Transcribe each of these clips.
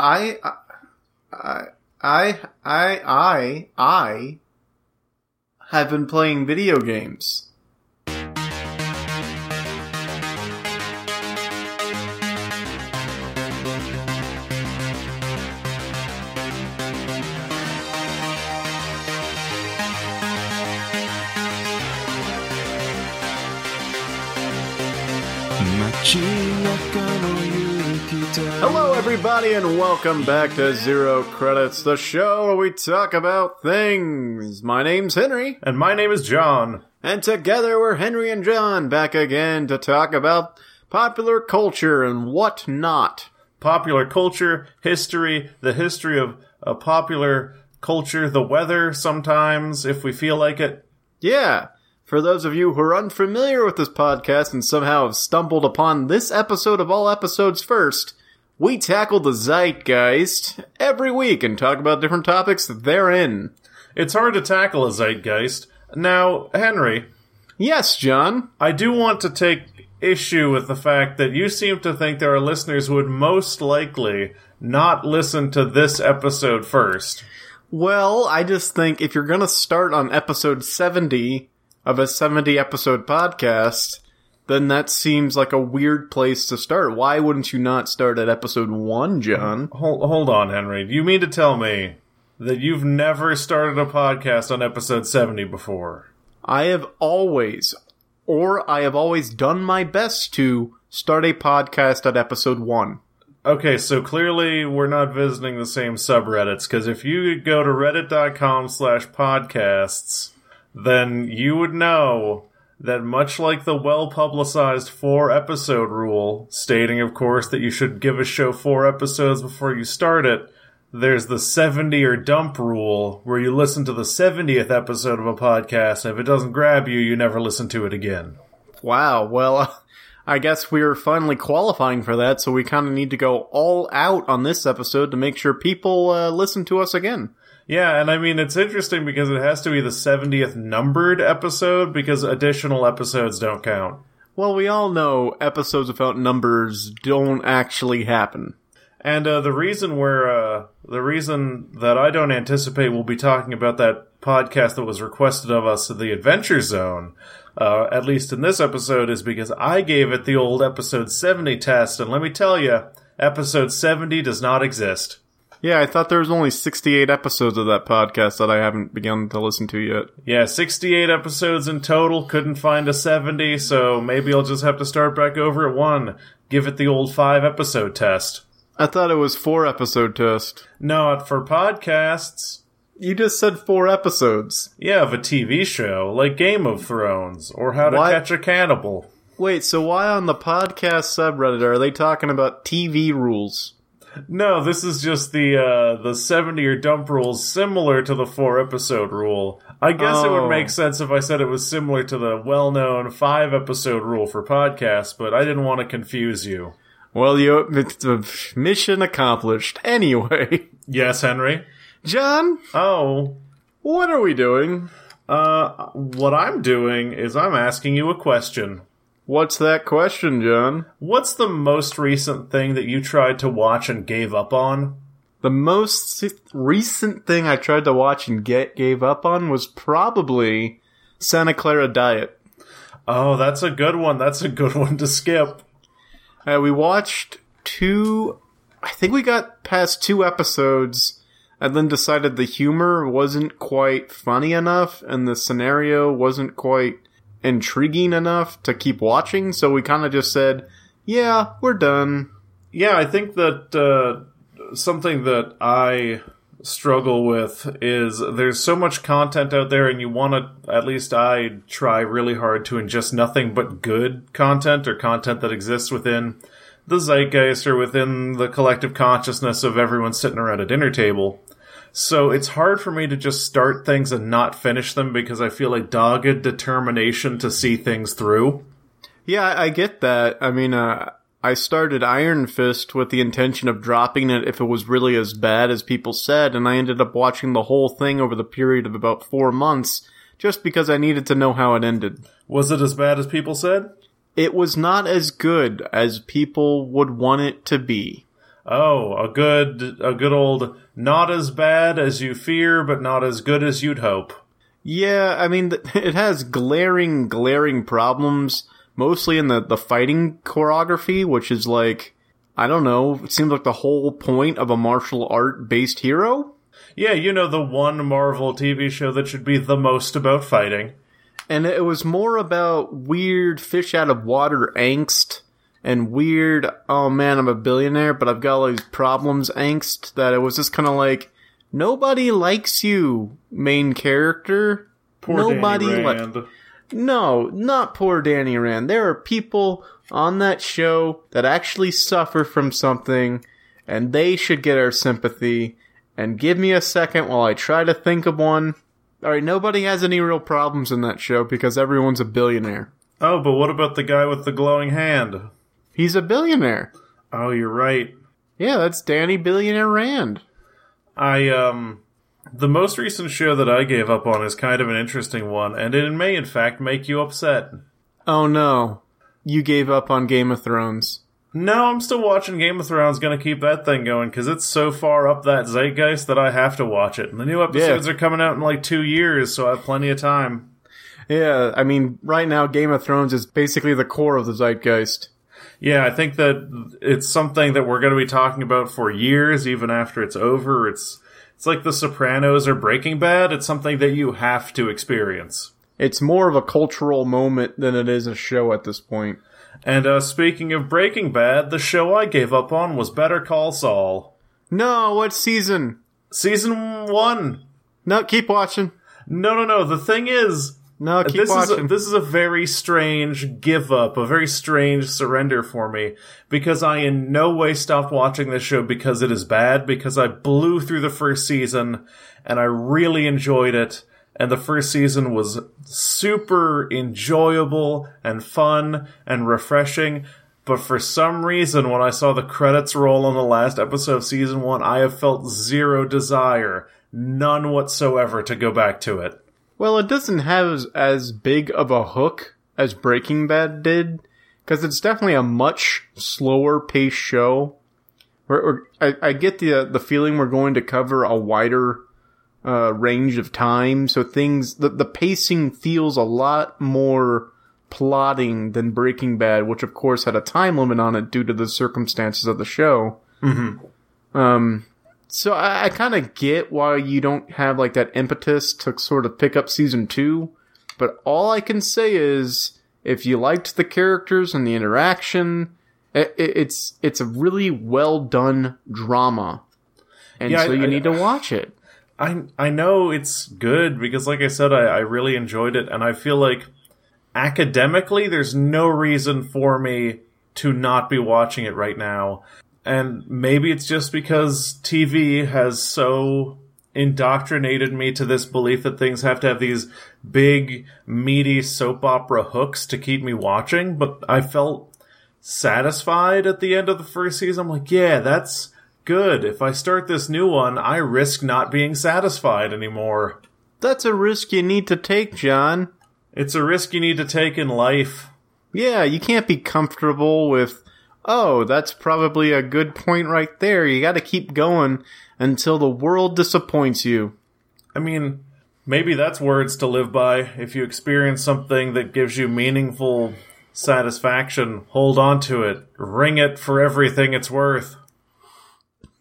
I, I, I, I, I, I have been playing video games. Everybody, and welcome back to Zero Credits, the show where we talk about things. My name's Henry, And my name is John. and together we're Henry and John back again to talk about popular culture and what not. Popular culture, history, the history of a popular culture, the weather sometimes, if we feel like it. Yeah, for those of you who are unfamiliar with this podcast and somehow have stumbled upon this episode of all episodes first, we tackle the zeitgeist every week and talk about different topics therein. It's hard to tackle a zeitgeist. Now, Henry, Yes, John. I do want to take issue with the fact that you seem to think there are listeners who would most likely not listen to this episode first. Well, I just think if you're gonna start on episode 70 of a 70 episode podcast, then that seems like a weird place to start. Why wouldn't you not start at episode 1, John? Hold, hold on, Henry. Do you mean to tell me that you've never started a podcast on episode 70 before? I have always, or I have always done my best to start a podcast at episode 1. Okay, so clearly we're not visiting the same subreddits, because if you go to reddit.com slash podcasts, then you would know that much like the well publicized four episode rule, stating, of course, that you should give a show four episodes before you start it, there's the 70 or dump rule, where you listen to the 70th episode of a podcast, and if it doesn't grab you, you never listen to it again. Wow, well, I guess we're finally qualifying for that, so we kind of need to go all out on this episode to make sure people uh, listen to us again. Yeah, and I mean, it's interesting because it has to be the 70th numbered episode because additional episodes don't count. Well, we all know episodes without numbers don't actually happen. And uh, the reason we're, uh, the reason that I don't anticipate we'll be talking about that podcast that was requested of us, The Adventure Zone, uh, at least in this episode, is because I gave it the old episode 70 test, and let me tell you, episode 70 does not exist. Yeah, I thought there was only 68 episodes of that podcast that I haven't begun to listen to yet. Yeah, 68 episodes in total, couldn't find a 70, so maybe I'll just have to start back over at one. Give it the old five episode test. I thought it was four episode test. Not for podcasts. You just said four episodes. Yeah, of a TV show, like Game of Thrones, or How to? Catch a Cannibal. Wait, so why on the podcast subreddit are they talking about TV rules? No, this is just the uh, the 70 or dump rules similar to the four episode rule. I guess it Oh. would make sense if I said it was similar to the well known five episode rule for podcasts, but I didn't want to confuse you. Well, you mission accomplished. Anyway, Yes, Henry? John, Oh, what are we doing? Uh, what I'm doing is I'm asking you a question. What's that question, John? What's the most recent thing that you tried to watch and gave up on? The most recent thing I tried to watch and get gave up on was probably Santa Clara Diet. Oh, that's a good one. That's a good one to skip. Uh, we watched two. I think we got past two episodes, and then decided the humor wasn't quite funny enough, and the scenario wasn't quite intriguing enough to keep watching. So we kind of just said, "Yeah, we're done." Yeah, I think that uh, something that I struggle with is there's so much content out there, and you want to, at least I try really hard to ingest nothing but good content or content that exists within the zeitgeist or within the collective consciousness of everyone sitting around a dinner table. So it's hard for me to just start things and not finish them because I feel like dogged determination to see things through. Yeah, I I get that. I mean, uh, I started Iron Fist with the intention of dropping it if it was really as bad as people said, and I ended up watching the whole thing over the period of about four months just because I needed to know how it ended. Was it as bad as people said? It was not as good as people would want it to be. Oh, a good, a good old, not as bad as you fear, but not as good as you'd hope. Yeah, I mean, it has glaring, glaring problems, mostly in the, the fighting choreography, which is like, I don't know, it seems like the whole point of a martial art based hero. Yeah, you know the one Marvel TV show that should be the most about fighting. And it was more about weird fish out of water angst and weird, oh man, I'm a billionaire, but I've got all these problems angst that it was just kind of like, nobody likes you, main character. Poor nobody Danny li- Rand. No, not poor Danny Rand. There are people on that show that actually suffer from something, and they should get our sympathy. And give me a second while I try to think of one. Alright, nobody has any real problems in that show because everyone's a billionaire. oh, but what about the guy with the glowing hand? He's a billionaire. Oh, you're right. Yeah, that's Danny Billionaire Rand. I um the most recent show that I gave up on is kind of an interesting one, and it may in fact make you upset. Oh no. You gave up on Game of Thrones. No, I'm still watching Game of Thrones. Gonna keep that thing going because it's so far up that zeitgeist that I have to watch it. And the new episodes are coming out in like two years, so I have plenty of time. Yeah, I mean, right now Game of Thrones is basically the core of the zeitgeist. Yeah, I think that it's something that we're going to be talking about for years, even after it's over. It's it's like The Sopranos or Breaking Bad. It's something that you have to experience. It's more of a cultural moment than it is a show at this point. And uh, speaking of Breaking Bad, the show I gave up on was Better Call Saul. No, what season? Season one. No, keep watching. No, no, no. The thing is, No, keep this is a, watching. this is a very strange give up, a very strange surrender for me because I in no way stopped watching this show because it is bad because I blew through the first season and I really enjoyed it and the first season was super enjoyable and fun and refreshing but for some reason when I saw the credits roll on the last episode of season 1 I have felt zero desire none whatsoever to go back to it well, it doesn't have as, as big of a hook as Breaking Bad did, because it's definitely a much slower paced show. Where, where I, I get the uh, the feeling we're going to cover a wider uh, range of time, so things the the pacing feels a lot more plotting than Breaking Bad, which of course had a time limit on it due to the circumstances of the show. Mm-hmm. Um, so I, I kind of get why you don't have like that impetus to sort of pick up season two, but all I can say is if you liked the characters and the interaction, it, it, it's it's a really well done drama, and Yeah, so I- you I- need to watch it. I I know it's good because, like I said, I, I really enjoyed it, and I feel like academically, there's no reason for me to not be watching it right now. And maybe it's just because TV has so indoctrinated me to this belief that things have to have these big, meaty soap opera hooks to keep me watching. But I felt satisfied at the end of the first season. I'm like, yeah, that's good. If I start this new one, I risk not being satisfied anymore. That's a risk you need to take, John. It's a risk you need to take in life. Yeah, you can't be comfortable with, oh, that's probably a good point right there. You gotta keep going until the world disappoints you. I mean, maybe that's words to live by. If you experience something that gives you meaningful satisfaction, hold on to it. Ring it for everything it's worth.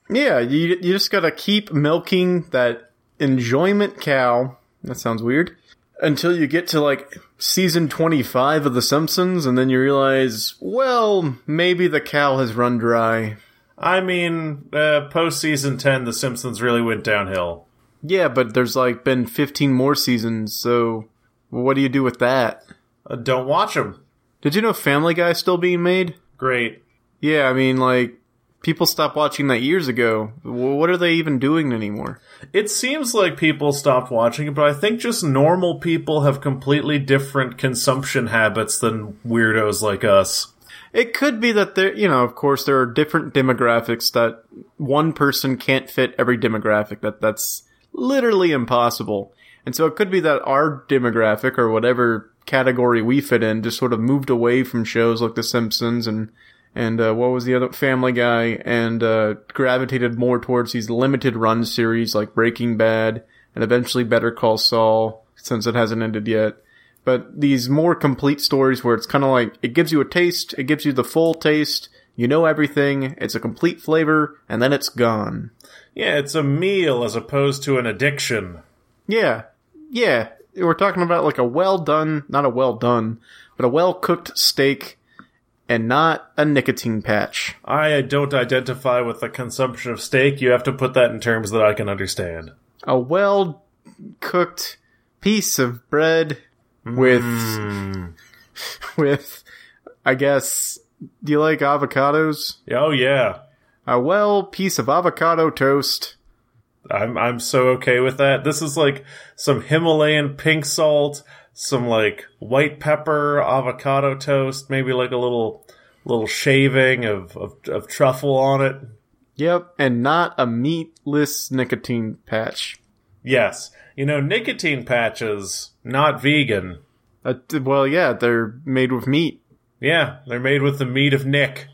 Yeah, you, you just gotta keep milking that enjoyment cow. That sounds weird. Until you get to like season 25 of The Simpsons, and then you realize, well, maybe the cow has run dry. I mean, uh, post season 10, The Simpsons really went downhill. Yeah, but there's like been 15 more seasons, so what do you do with that? Uh, don't watch them. Did you know Family Guy is still being made? Great. Yeah, I mean, like, people stopped watching that years ago. What are they even doing anymore? It seems like people stopped watching it, but I think just normal people have completely different consumption habits than weirdos like us. It could be that there, you know, of course, there are different demographics that one person can't fit every demographic. That that's literally impossible. And so it could be that our demographic or whatever category we fit in just sort of moved away from shows like The Simpsons and and uh, what was the other Family Guy, and uh, gravitated more towards these limited run series like Breaking Bad and eventually Better Call Saul, since it hasn't ended yet. But these more complete stories where it's kind of like it gives you a taste, it gives you the full taste, you know everything, it's a complete flavor, and then it's gone. Yeah, it's a meal as opposed to an addiction. Yeah, yeah. We're talking about like a well done, not a well done, but a well cooked steak and not a nicotine patch. I don't identify with the consumption of steak. You have to put that in terms that I can understand. A well cooked piece of bread with, mm. with, I guess, do you like avocados? Oh yeah, A well piece of avocado toast. I'm I'm so okay with that. This is like some Himalayan pink salt, some like white pepper, avocado toast, maybe like a little little shaving of of, of truffle on it. Yep, and not a meatless nicotine patch. Yes, you know nicotine patches not vegan. Uh, well, yeah, they're made with meat. Yeah, they're made with the meat of Nick.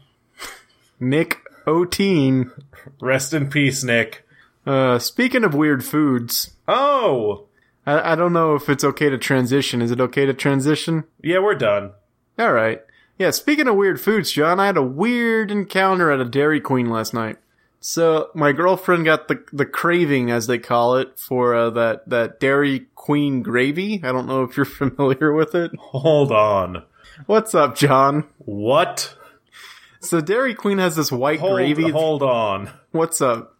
Nick O'Teen. Rest in peace, Nick. Uh, speaking of weird foods, Oh, I, I don't know if it's okay to transition. Is it okay to transition? yeah, we're done. All right. Yeah, speaking of weird foods, John, I had a weird encounter at a Dairy Queen last night. So my girlfriend got the the craving, as they call it, for uh, that that Dairy Queen gravy. I don't know if you're familiar with it. Hold on. What's up, John? What? So Dairy Queen has this white Hold, gravy. hold on. What's up?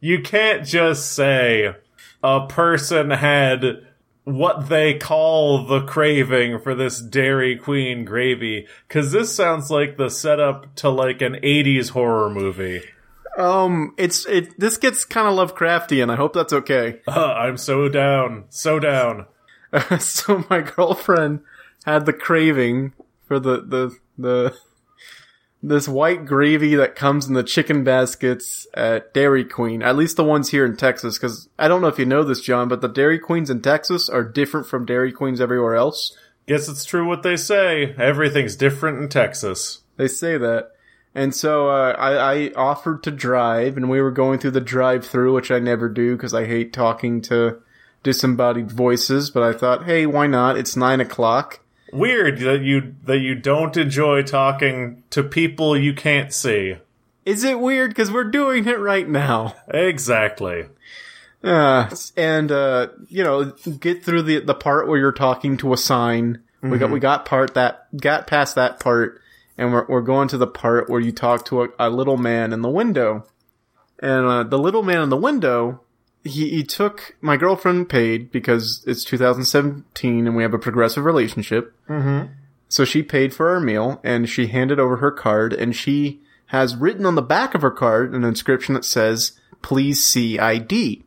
You can't just say a person had what they call the craving for this Dairy Queen gravy, because this sounds like the setup to like an 80s horror movie. Um, it's it. This gets kind of Lovecraftian. I hope that's okay. Uh, I'm so down. So down. so my girlfriend had the craving for the the the this white gravy that comes in the chicken baskets at Dairy Queen. At least the ones here in Texas, because I don't know if you know this, John, but the Dairy Queens in Texas are different from Dairy Queens everywhere else. Guess it's true what they say. Everything's different in Texas. They say that. And so uh, I, I offered to drive, and we were going through the drive-through, which I never do because I hate talking to disembodied voices. But I thought, hey, why not? It's nine o'clock. Weird that you that you don't enjoy talking to people you can't see. Is it weird? Because we're doing it right now. Exactly. Uh, and uh, you know, get through the the part where you're talking to a sign. We got we got part that got past that part, and we're we're going to the part where you talk to a, a little man in the window. And uh, the little man in the window, he he took my girlfriend paid because it's 2017 and we have a progressive relationship. Mm-hmm. So she paid for our meal and she handed over her card and she has written on the back of her card an inscription that says, "Please see ID."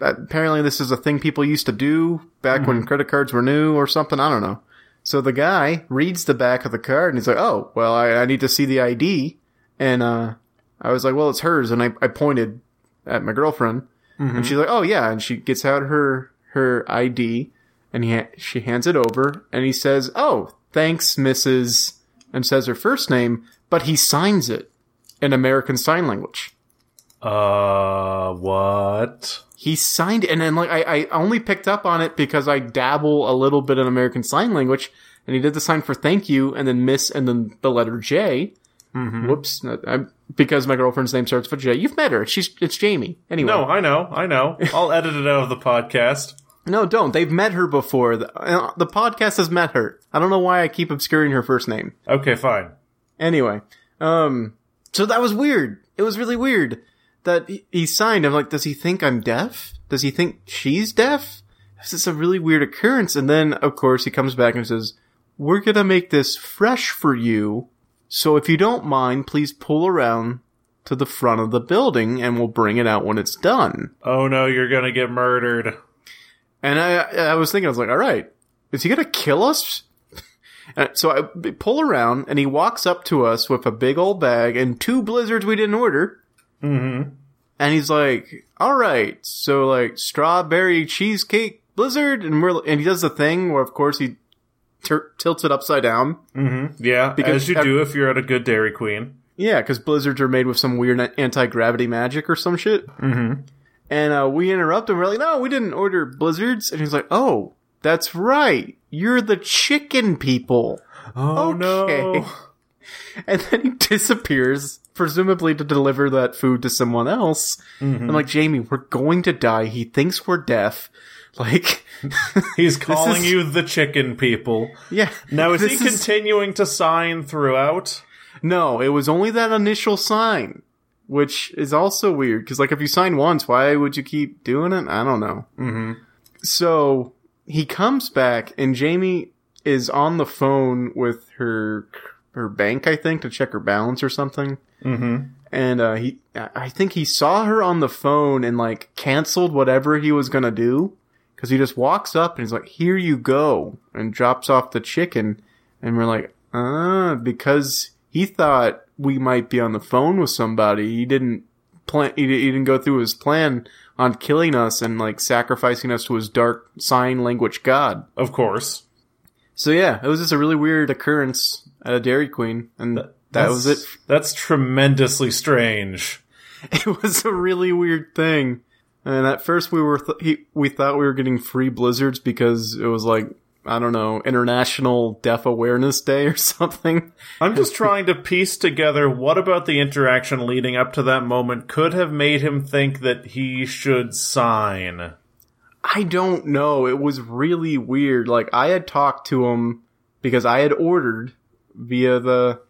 apparently this is a thing people used to do back when credit cards were new or something. I don't know. So the guy reads the back of the card and he's like, "Oh, well, I, I need to see the ID." And uh, I was like, "Well, it's hers." And I, I pointed at my girlfriend, and she's like, "Oh yeah." And she gets out her her ID, and he she hands it over, and he says, "Oh, thanks, Mrs." and says her first name, but he signs it in American Sign Language. Uh, what? he signed and then like I, I only picked up on it because I dabble a little bit in American Sign Language, and he did the sign for thank you, and then miss, and then the letter J. Whoops, no, I, because my girlfriend's name starts with J. You've met her. She's it's Jamie. Anyway, No, I know, I know. I'll edit it out of the podcast. no, don't. They've met her before. The, uh, the podcast has met her. I don't know why I keep obscuring her first name. Okay, fine. Anyway, um, so that was weird. It was really weird that he, he signed. I'm like, does he think I'm deaf? Does he think she's deaf? This is a really weird occurrence. And then, of course, he comes back and says, we're gonna make this fresh for you. So if you don't mind, please pull around to the front of the building and we'll bring it out when it's done. Oh no, you're gonna get murdered. And I, I was thinking, I was like, all right, is he gonna kill us? And so I pull around and he walks up to us with a big old bag and two blizzards we didn't order. Mm-hmm. And he's like, all right, so like strawberry cheesecake blizzard. And we're, and he does the thing where of course he tur tilted upside down. Yeah, Because as you ev- do if you're at a good Dairy Queen. Yeah, because blizzards are made with some weird anti gravity magic or some shit. Mm-hmm. And uh, we interrupt him. We're like, no, we didn't order blizzards. And he's like, oh, that's right. You're the chicken people. Oh Okay. no! And then he disappears, presumably to deliver that food to someone else. I'm like, Jamie, we're going to die. He thinks we're deaf. Like, He's calling is- you the chicken people. yeah. Now is he this continuing to sign throughout? No, it was only that initial sign, which is also weird because, like, if you sign once, why would you keep doing it? I don't know. Mm-hmm. So he comes back, and Jamie is on the phone with her her bank, I think, to check her balance or something. Mm-hmm. And uh, he, I think he saw her on the phone and like canceled whatever he was gonna do because he just walks up and he's like, "Here you go," and drops off the chicken. And we're like, "Ah," because he thought we might be on the phone with somebody. He didn't plan. He, he didn't go through his plan on killing us and like sacrificing us to his dark sign language god. Of course. So yeah, it was just a really weird occurrence at a Dairy Queen, and that was it That's- That's tremendously strange. it was a really weird thing. And at first we were th- he, we thought we were getting free blizzards because it was like I don't know International Deaf Awareness Day or something. I'm just trying to piece together what about the interaction leading up to that moment could have made him think that he should sign. I don't know. It was really weird. Like I had talked to him because I had ordered via the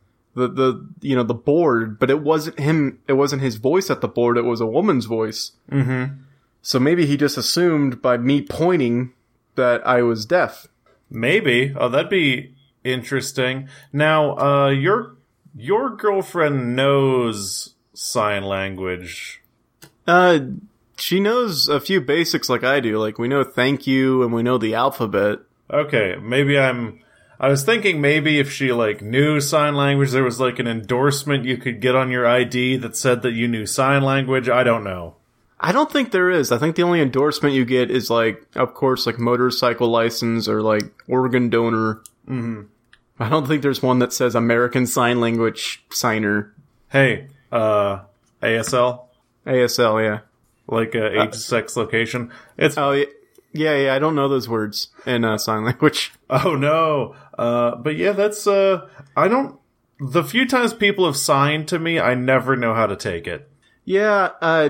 the the you know the board, but it wasn't him. It wasn't his voice at the board. It was a woman's voice. Mm-hmm. So maybe he just assumed by me pointing that I was deaf. Maybe. Oh, that'd be interesting. Now, uh, your your girlfriend knows sign language. Uh, she knows a few basics like I do. Like we know thank you and we know the alphabet. Okay, maybe I'm. I was thinking maybe if she like knew sign language, there was like an endorsement you could get on your ID that said that you knew sign language. I don't know. I don't think there is. I think the only endorsement you get is like, of course, like motorcycle license or like organ donor. Mm-hmm. I don't think there's one that says American Sign Language signer. Hey, uh, ASL, ASL, yeah. like uh, age, sex, location. It's Oh, yeah. Yeah, yeah, I don't know those words in uh, sign language. Oh no. Uh but yeah, that's uh I don't the few times people have signed to me, I never know how to take it. Yeah, uh,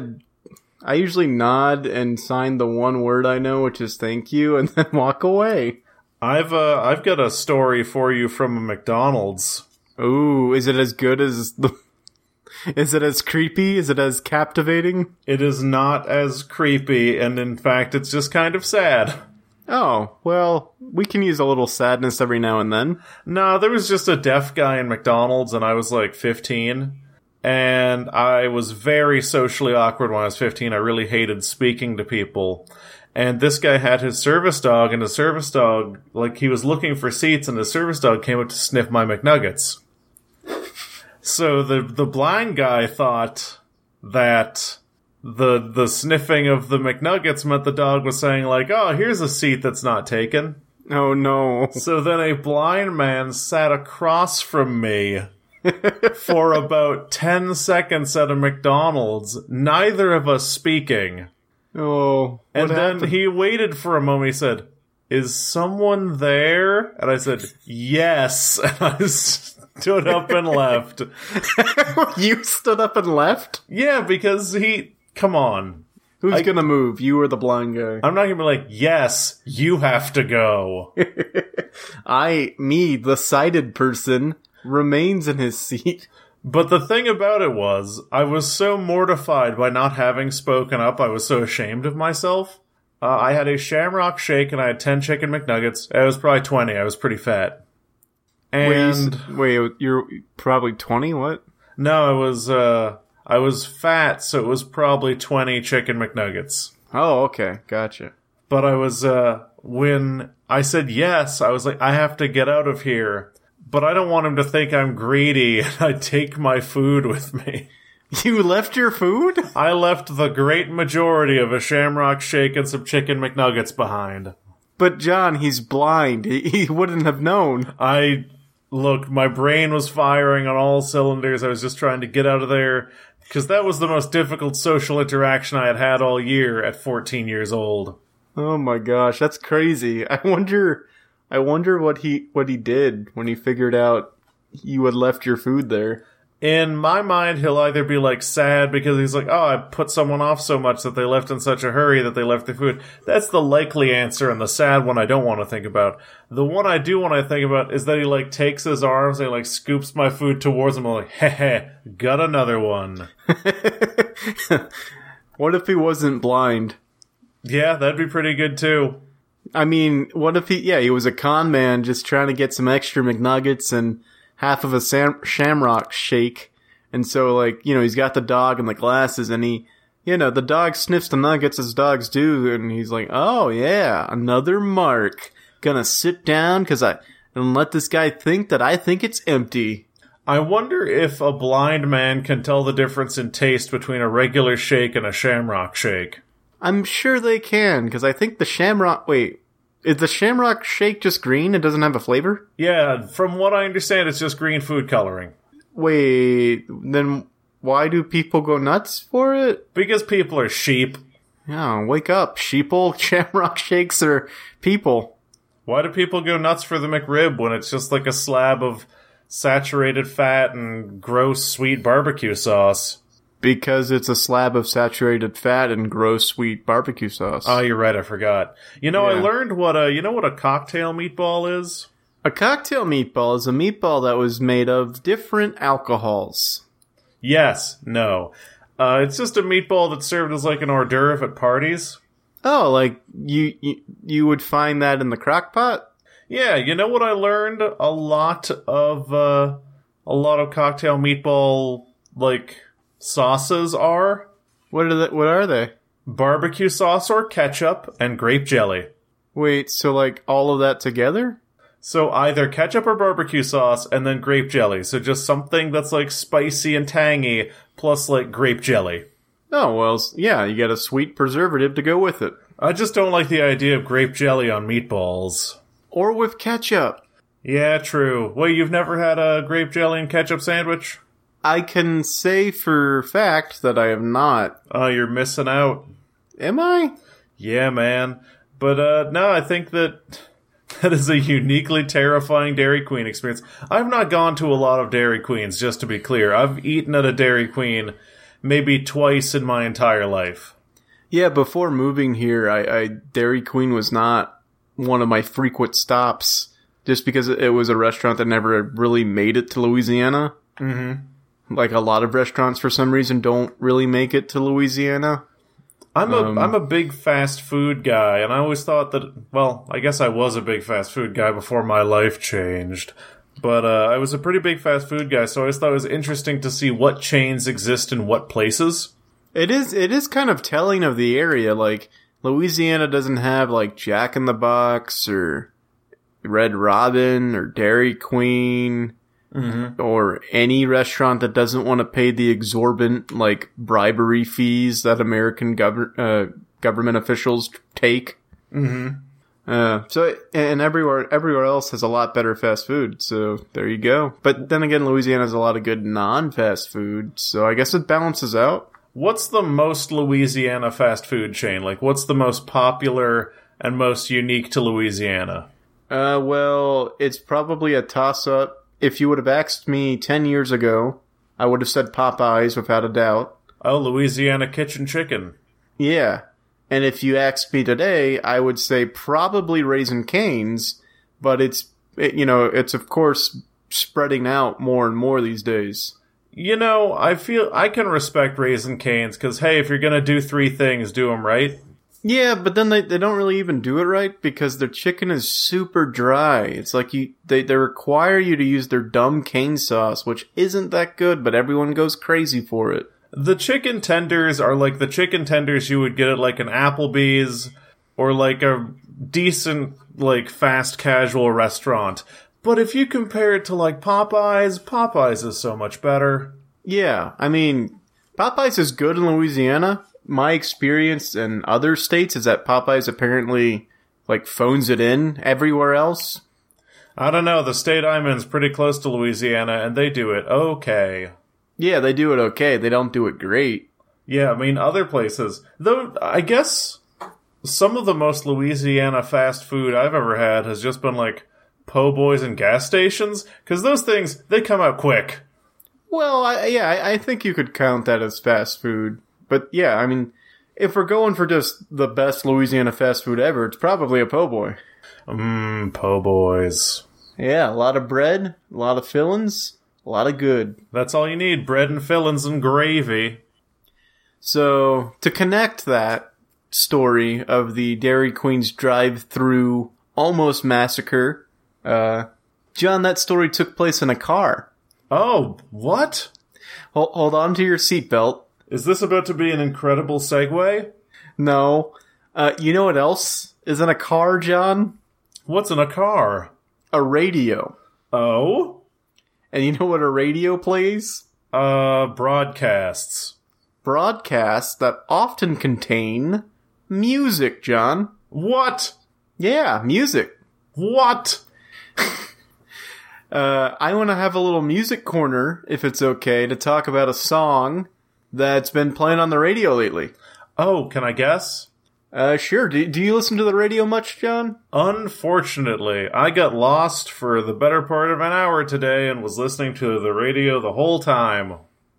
I usually nod and sign the one word I know, which is thank you, and then walk away. I've uh I've got a story for you from a McDonald's. Ooh, is it as good as the? Is it as creepy? Is it as captivating? It is not as creepy and in fact it's just kind of sad. Oh, well, we can use a little sadness every now and then. No, there was just a deaf guy in McDonald's and I was like 15 and I was very socially awkward when I was 15. I really hated speaking to people. And this guy had his service dog and his service dog, like he was looking for seats and his service dog came up to sniff my McNuggets. So the, the blind guy thought that the, the sniffing of the McNuggets meant the dog was saying like, oh, here's a seat that's not taken. Oh no. So then a blind man sat across from me for about 10 seconds at a McDonald's, neither of us speaking. Oh. And what then happened? he waited for a moment. He said, Is someone there? And I said, Yes. And I stood up and left. you stood up and left? Yeah, because he, come on. Who's I- gonna move? You or the blind guy? I'm not gonna be like, Yes, you have to go. I, me, the sighted person, remains in his seat. But the thing about it was, I was so mortified by not having spoken up, I was so ashamed of myself. Uh, I had a shamrock shake and I had 10 chicken McNuggets. I was probably 20, I was pretty fat. Wait, And, s- wait, you're probably 20? What? no, I was, uh, I was fat, so it was probably 20 chicken McNuggets. Oh, okay. Gotcha. But I was, uh, when I said yes, I was like, I have to get out of here. But I don't want him to think I'm greedy and I take my food with me. You left your food? I left the great majority of a shamrock shake and some chicken McNuggets behind. But John, he's blind. He, he wouldn't have known. I look, my brain was firing on all cylinders. I was just trying to get out of there because that was the most difficult social interaction I had had all year at 14 years old. Oh my gosh, that's crazy. I wonder I wonder what he what he did when he figured out you had left your food there. In my mind, he'll either be like sad because he's like, oh, I put someone off so much that they left in such a hurry that they left the food. That's the likely answer and the sad one I don't want to think about. The one I do want to think about is that he like takes his arms and he, like scoops my food towards him. I'm like, heh heh, got another one. what if he wasn't blind? Yeah, that'd be pretty good too. I mean, what if he, yeah, he was a con man just trying to get some extra McNuggets and half of a sam- shamrock shake. And so, like, you know, he's got the dog and the glasses and he, you know, the dog sniffs the nuggets as dogs do. And he's like, oh yeah, another mark. Gonna sit down cause I, and let this guy think that I think it's empty. I wonder if a blind man can tell the difference in taste between a regular shake and a shamrock shake. I'm sure they can, because I think the shamrock. Wait, is the shamrock shake just green? It doesn't have a flavor. Yeah, from what I understand, it's just green food coloring. Wait, then why do people go nuts for it? Because people are sheep. Yeah, wake up, sheeple. Shamrock shakes are people. Why do people go nuts for the McRib when it's just like a slab of saturated fat and gross sweet barbecue sauce? Because it's a slab of saturated fat and gross sweet barbecue sauce. Oh, you're right. I forgot. You know, I learned what a you know what a cocktail meatball is. a cocktail meatball is a meatball that was made of different alcohols. Yes, no. Uh, it's just a meatball that's served as like an hors d'oeuvre at parties. Oh, like you you, you would find that in the crock pot? Yeah, you know what I learned? A lot of uh, a lot of cocktail meatball like sauces are What are they, what are they? barbecue sauce or ketchup and grape jelly. Wait, so like all of that together? So either ketchup or barbecue sauce and then grape jelly. So just something that's like spicy and tangy plus like grape jelly. Oh, well, yeah, you get a sweet preservative to go with it. I just don't like the idea of grape jelly on meatballs. Or with ketchup. Yeah, true. Wait, you've never had a grape jelly and ketchup sandwich? I can say for fact that I have not. Oh, you're missing out. Am I? Yeah, man. But uh no, I think that that is a uniquely terrifying Dairy Queen experience. I've not gone to a lot of Dairy Queens, just to be clear. I've eaten at a Dairy Queen maybe twice in my entire life. Yeah, before moving here, I, I Dairy Queen was not one of my frequent stops, just because it was a restaurant that never really made it to Louisiana. Mm-hmm. Like a lot of restaurants, for some reason, don't really make it to Louisiana. I'm a Um, am a big fast food guy, and I always thought that. Well, I guess I was a big fast food guy before my life changed. But uh, I was a pretty big fast food guy, so I always thought it was interesting to see what chains exist in what places. It is it is kind of telling of the area. Like Louisiana doesn't have like Jack in the Box or Red Robin or Dairy Queen or any restaurant that doesn't want to pay the exorbitant like bribery fees that American gov- uh, government officials take. Mm-hmm. Uh, so and everywhere everywhere else has a lot better fast food. So there you go. But then again, Louisiana has a lot of good non-fast food. So I guess it balances out. What's the most Louisiana fast food chain? Like, what's the most popular and most unique to Louisiana? Uh, well, it's probably a toss up. If you would have asked me 10 years ago, I would have said Popeyes without a doubt. Oh, Louisiana Kitchen Chicken. Yeah. And if you asked me today, I would say probably Raising Cane's, but it's, it, you know, it's of course spreading out more and more these days. You know, I feel I can respect Raising Cane's because, hey, if you're gonna do three things, do them right. Yeah, but then they, they don't really even do it right because their chicken is super dry. It's like you they, they require you to use their dumb cane sauce, which isn't that good, but everyone goes crazy for it. The chicken tenders are like the chicken tenders you would get at like an Applebee's or like a decent, like fast casual restaurant. But if you compare it to like Popeyes, Popeyes is so much better. Yeah, I mean, Popeyes is good in Louisiana. My experience in other states is that Popeyes apparently like phones it in everywhere else. I don't know. The state I'm in is pretty close to Louisiana, and they do it okay. Yeah, they do it okay. They don't do it great. Yeah, I mean, other places. Though, I guess some of the most Louisiana fast food I've ever had has just been like po' boys and gas stations, because those things, they come out quick. Well, I, yeah, I, I think you could count that as fast food. But yeah, I mean, if we're going for just the best Louisiana fast food ever, it's probably a po' boy. Mmm, po' boys. Yeah, a lot of bread, a lot of fillings, a lot of good. That's all you need bread and fillings and gravy. So, to connect that story of the Dairy Queen's drive through almost massacre, uh, John, that story took place in a car. Oh, what? Hold, hold on to your seatbelt. Is this about to be an incredible segue? No. Uh, you know what else is in a car, John? What's in a car? A radio. Oh? And you know what a radio plays? Uh, broadcasts. Broadcasts that often contain music, John. What? Yeah, music. What? Uh, I want to have a little music corner, if it's okay, to talk about a song that's been playing on the radio lately. Oh, can I guess? Uh, sure. Do, do you listen to the radio much, John? Unfortunately, I got lost for the better part of an hour today and was listening to the radio the whole time.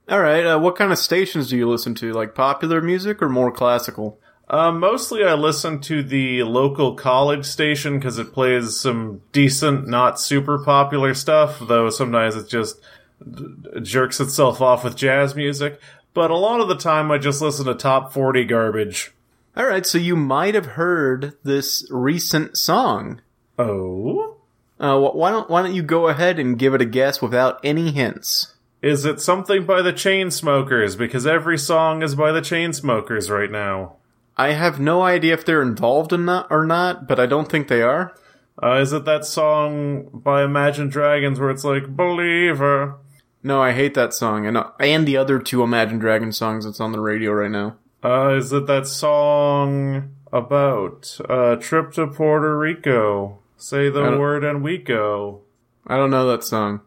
All right. Uh, what kind of stations do you listen to? Like popular music or more classical? Uh, mostly I listen to the local college station because it plays some decent, not super popular stuff, though sometimes it just d- jerks itself off with jazz music. But a lot of the time I just listen to top 40 garbage. All right. So you might have heard this recent song. Oh? Uh, why don't Why don't you go ahead and give it a guess without any hints? Is it something by the Chainsmokers? Because every song is by the Chainsmokers right now. I have no idea if they're involved in that or not, but I don't think they are. Uh, is it that song by Imagine Dragons where it's like, Believer? No, I hate that song, and and the other two Imagine Dragons songs that's on the radio right now. Uh, is it that song about a trip to Puerto Rico? Say the word and we go. I don't know that song.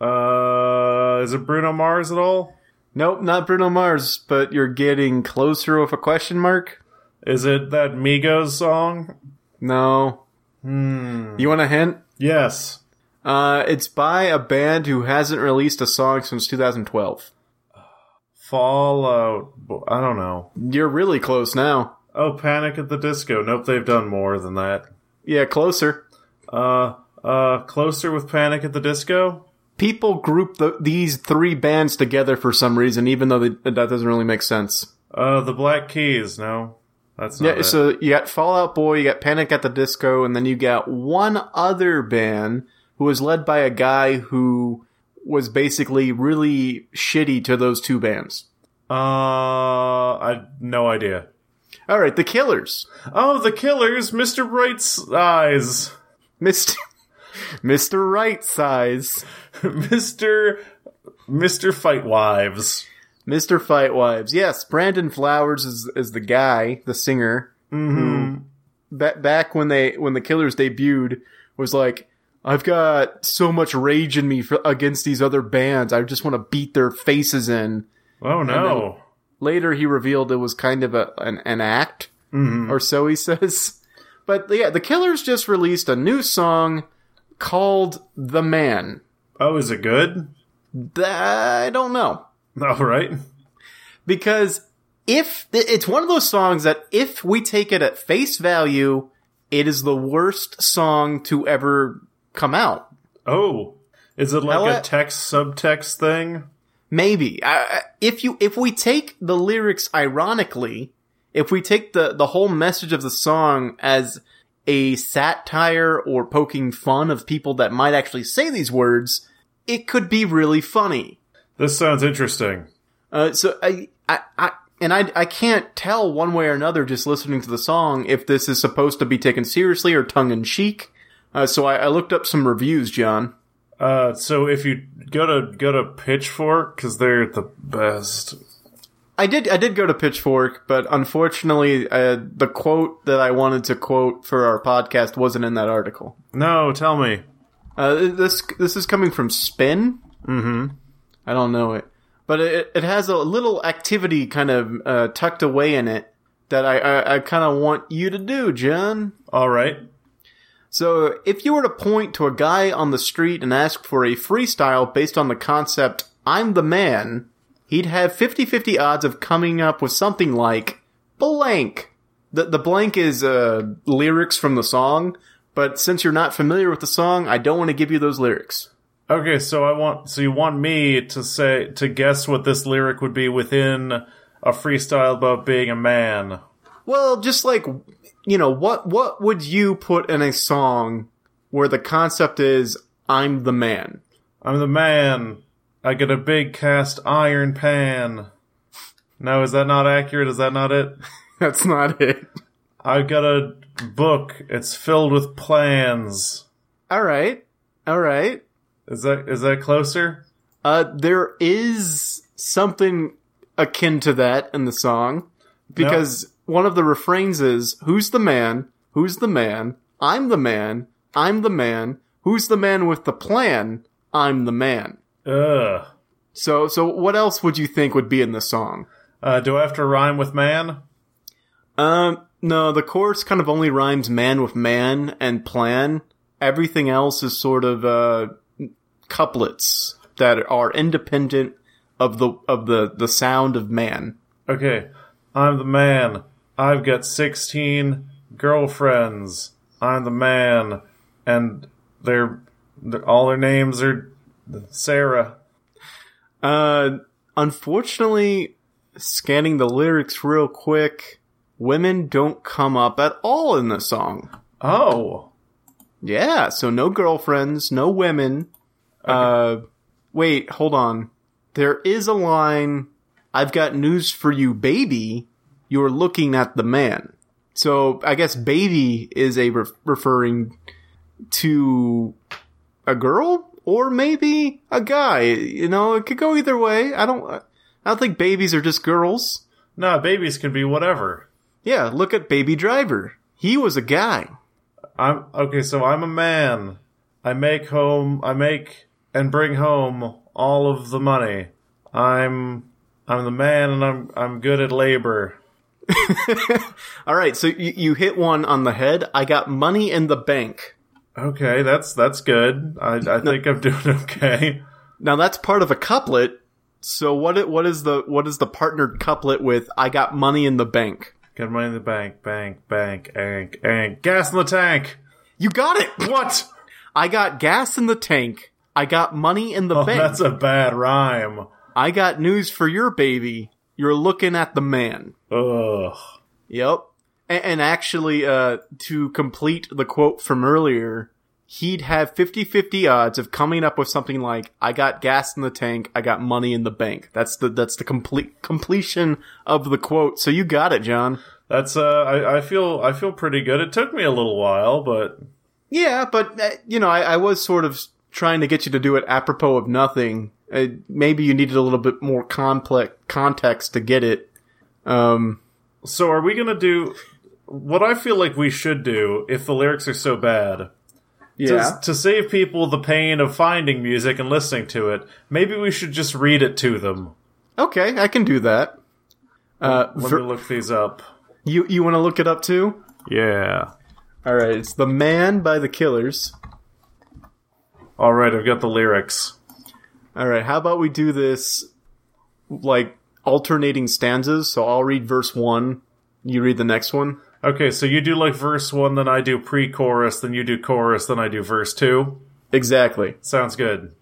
Uh, is it Bruno Mars at all? Nope, not Bruno Mars, but you're getting closer with a question mark. Is it that Migos song? No. Hmm. You want a hint? Yes. Uh, it's by a band who hasn't released a song since 2012. Fall Out. I don't know. You're really close now. Oh, Panic at the Disco. Nope, they've done more than that. Yeah, closer. Uh, uh, closer with Panic at the Disco? People group the, these three bands together for some reason, even though they, that doesn't really make sense. Uh, the Black Keys. No, that's not Yeah, it. so you got Fall Out Boy, you got Panic at the Disco, and then you got one other band who was led by a guy who was basically really shitty to those two bands. Uh, I no idea. All right, the Killers, Oh, the Killers, Mr. Brightside, Mister Mister Right Size, Mr. Mr. Fight Wives. Mister Fight Wives. Yes, Brandon Flowers is is the guy, the singer. Mm-hmm. Ba- back when they when the Killers debuted, was like. I've got so much rage in me for, against these other bands. I just want to beat their faces in. Oh no. Later, he revealed it was kind of a, an, an act, Mhm. or so he says. But yeah, the Killers just released a new song called "The Man." Oh, is it good? I don't know All right. because if it's one of those songs that if we take it at face value, it is the worst song to ever come out. Oh, is it like a text subtext thing? Maybe I- if you if we take the lyrics ironically, if we take the the whole message of the song as a satire or poking fun of people that might actually say these words, it could be really funny. This sounds interesting. Uh, so I, I, I, and I, I can't tell one way or another just listening to the song if this is supposed to be taken seriously or tongue in cheek. Uh, so I, I looked up some reviews, John. Uh, so if you go to go to Pitchfork because they're the best. I did I did go to Pitchfork, but unfortunately, uh, the quote that I wanted to quote for our podcast wasn't in that article. No, tell me. Uh, this this is coming from Spin. Mm-hmm. I don't know it, but it it has a little activity kind of uh, tucked away in it that I I, I kind of want you to do, John. All right. So, if you were to point to a guy on the street and ask for a freestyle based on the concept, I'm the man, he'd have 50-50 odds of coming up with something like blank. The, the blank is, uh, lyrics from the song, but since you're not familiar with the song, I don't want to give you those lyrics. Okay, so I want so you want me to say to guess what this lyric would be within a freestyle about being a man. Well, just like, you know, what, what would you put in a song where the concept is, I'm the man? I'm the man. I get a big cast iron pan. No, is that not accurate? Is that not it? That's not it. I got a book. It's filled with plans. Alright. Alright. Is that is that closer? Uh, there is something akin to that in the song because one of the refrains is, who's the man? Who's the man? I'm the man. I'm the man. Who's the man with the plan? I'm the man. Ugh. So, so what else would you think would be in the song? Uh, do I have to rhyme with man? Um, no, the chorus kind of only rhymes man with man and plan. Everything else is sort of, uh, couplets that are independent of the, of the, the sound of man. Okay. I'm the man. I've got 16 girlfriends. I'm the man. And they're, they're all their names are Sarah. Uh, unfortunately, scanning the lyrics real quick, women don't come up at all in the song. Oh. Yeah, so no girlfriends, no women. Uh, wait, hold on. There is a line, I've got news for you, baby. You're looking at the man. So I guess baby is a re- referring to a girl or maybe a guy. You know, it could go either way. I don't, I don't think babies are just girls. Nah, babies can be whatever. Yeah, look at Baby Driver. He was a guy. I'm okay, so I'm a man. I make home I make and bring home all of the money. I'm I'm the man and I'm I'm good at labor. All right, so you, you hit one on the head. I got money in the bank. Okay, that's that's good. I I think I'm doing okay. Now that's part of a couplet. So what it, what is the what is the partnered couplet with I got money in the bank? Got money in the bank, bank, bank, bank, bank. Gas in the tank. You got it. What? I got gas in the tank. I got money in the Oh, bank. that's a bad rhyme. I got news for your baby. You're looking at the man. Ugh. Yep. And, and actually, uh, to complete the quote from earlier, he'd have 50-50 odds of coming up with something like, I got gas in the tank, I got money in the bank. That's the, that's the complete, completion of the quote. So you got it, John. That's uh I, I feel I feel pretty good. It took me a little while, but Yeah, but, uh, you know, I, I was sort of trying to get you to do it apropos of nothing. Uh, maybe you needed a little bit more complex context to get it. Um, so are we gonna do what I feel like we should do if the lyrics are so bad? To, to save people the pain of finding music and listening to it, maybe we should just read it to them. Okay, I can do that. Uh, Let ver- me look these up. you, you want to look it up too? Yeah. Alright, it's The Man by the Killers. All right, I've got the lyrics. Alright, how about we do this like alternating stanzas? So I'll read verse one, you read the next one. Okay, so you do like verse one, then I do pre-chorus, then you do chorus, then I do verse two. Exactly. Sounds good.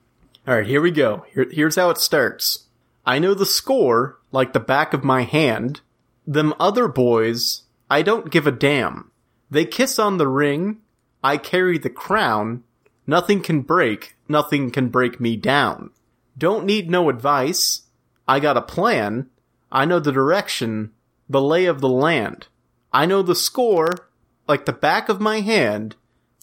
Alright, here we go. Here, here's how it starts. I know the score like the back of my hand. Them other boys, I don't give a damn. They kiss on the ring. I carry the crown. Nothing can break, nothing can break me down. Don't need no advice. I got a plan. I know the direction, the lay of the land. I know the score like the back of my hand.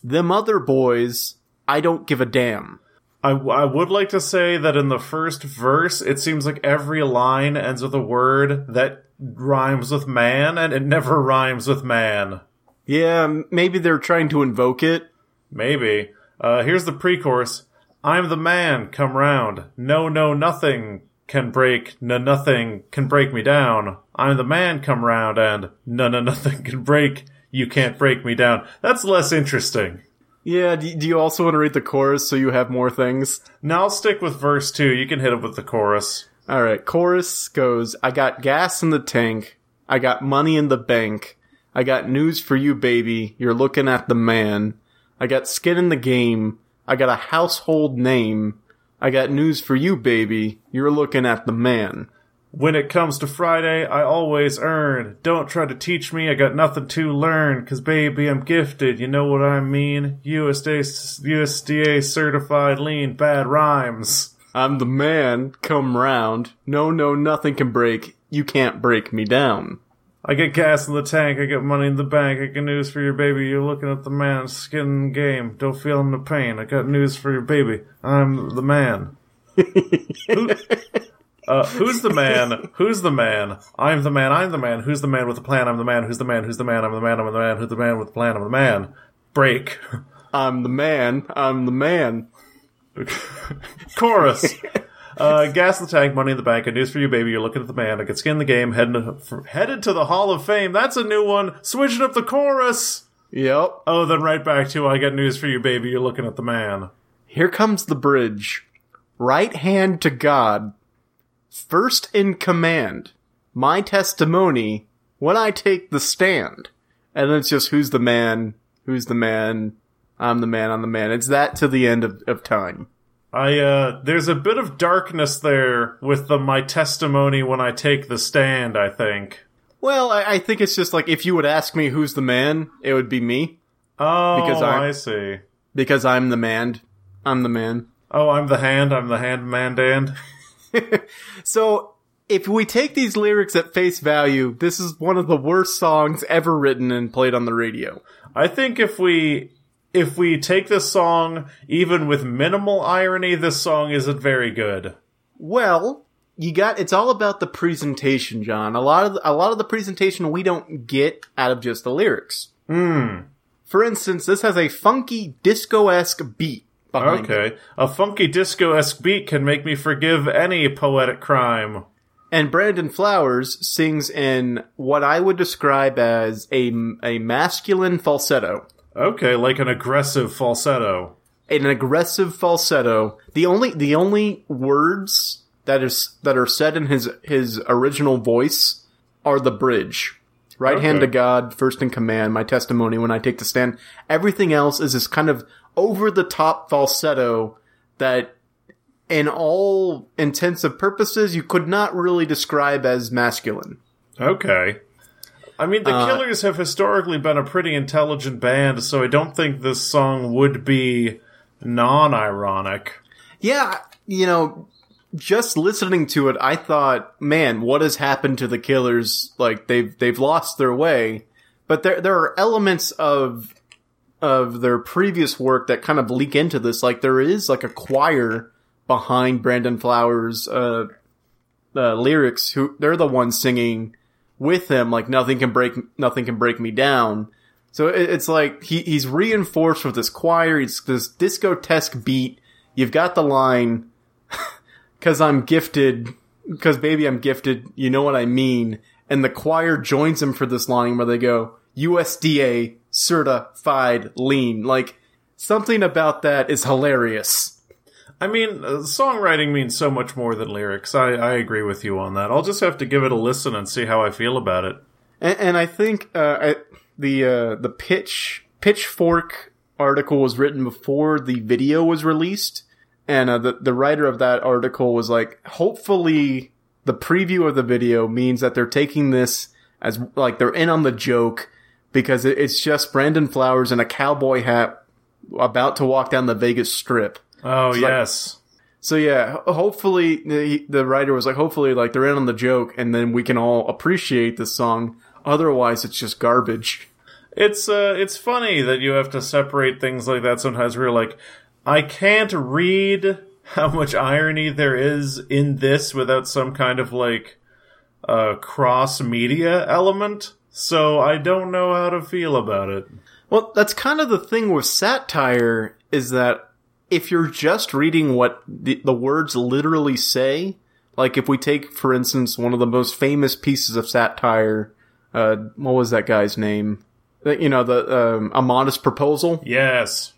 Them other boys, I don't give a damn. I, I would like to say that in the first verse, it seems like every line ends with a word that rhymes with man, and it never rhymes with man. Yeah, maybe they're trying to invoke it. Maybe. Uh, here's the pre-chorus. I'm the man, come round. No, no, nothing can break, no, nothing can break me down. I'm the man, come round, and no, no, nothing can break, you can't break me down. That's less interesting. Yeah, do, you also want to read the chorus so you have more things? Now I'll stick with verse two. You can hit it with the chorus. Alright, chorus goes I got gas in the tank. I got money in the bank. I got news for you, baby. You're looking at the man. I got skin in the game. I got a household name. I got news for you, baby. You're looking at the man. When it comes to Friday, I always earn. Don't try to teach me, I got nothing to learn. Cause baby, I'm gifted, you know what I mean? USDA, USDA certified lean, bad rhymes. I'm the man. Come round. No, no, nothing can break. You can't break me down. I get gas in the tank, I get money in the bank, I got news for your baby, you're looking at the man, skin in game, don't feel him the pain, I got news for your baby, I'm the man. Who, uh, who's the man? Who's the man? I'm the man, I'm the man, who's the man with the plan, I'm the man, who's the man, who's the man, I'm the man, I'm the man, who's the man with the plan, I'm the man. Break. I'm the man. I'm the man. Chorus. Uh, gas the tank, money in the bank, and news for you, baby. You're looking at the man. I get skin the game, heading to, headed to the Hall of Fame. That's a new one. Switching up the chorus. Yep. Oh, then right back to I got news for you, baby. You're looking at the man. Here comes the bridge. Right hand to God. First in command. My testimony when I take the stand. And then it's just who's the man? Who's the man? I'm the man, I'm the man. It's that to the end of, of time. I uh, there's a bit of darkness there with the my testimony when I take the stand. I think. Well, I, I think it's just like if you would ask me who's the man, it would be me. Oh, Because I'm- I see. Because I'm the man. I'm the man. Oh, I'm the hand. I'm the hand man, Dan. So, if we take these lyrics at face value, this is one of the worst songs ever written and played on the radio. I think if we if we take this song even with minimal irony, this song isn't very good. Well, you got it's all about the presentation, John. A lot of the, a lot of the presentation we don't get out of just the lyrics. Hmm. For instance, this has a funky disco-esque beat behind it. Okay. A funky disco esque beat can make me forgive any poetic crime. And Brandon Flowers sings in what I would describe as a a masculine falsetto. Okay, like an aggressive falsetto. an aggressive falsetto. The only the only words that is that are said in his his original voice are the bridge. Right hand to God, first in command, my testimony when I take the stand. Everything else is this kind of over the top falsetto that in all intensive purposes you could not really describe as masculine. Okay. I mean, the Uh, Killers have historically been a pretty intelligent band, so I don't think this song would be non ironic. Yeah, you know, just listening to it, I thought, man, what has happened to the Killers? Like they've they've lost their way. But there there are elements of of their previous work that kind of leak into this. Like there is like a choir behind Brandon Flowers' uh, uh, lyrics. Who they're the ones singing with him. Like nothing can break nothing can break me down. So it, it's like he he's reinforced with this choir. It's this disco-esque beat. You've got the line, "Cause I'm gifted, cause baby I'm gifted." You know what I mean? And the choir joins him for this line where they go, "USDA certified lean." Like something about that is hilarious. I mean, uh, songwriting means so much more than lyrics. I, I agree with you on that. I'll just have to give it a listen and see how I feel about it. And, and I think uh, I, the uh, the pitch pitchfork article was written before the video was released, and uh, the the writer of that article was like, hopefully the preview of the video means that they're taking this as like they're in on the joke because it, it's just Brandon Flowers in a cowboy hat about to walk down the Vegas Strip. Oh, like- yes. So yeah, hopefully the, the writer was like, hopefully like they're in on the joke, and then we can all appreciate this song. Otherwise, it's just garbage. It's uh, it's funny that you have to separate things like that sometimes. Where you're like, I can't read how much irony there is in this without some kind of like uh, cross media element. So I don't know how to feel about it. Well, that's kind of the thing with satire is that if you're just reading what the, the words literally say, like if we take, for instance, one of the most famous pieces of satire, uh, what was that guy's name? Uh, You know, the um, a modest proposal. Yes.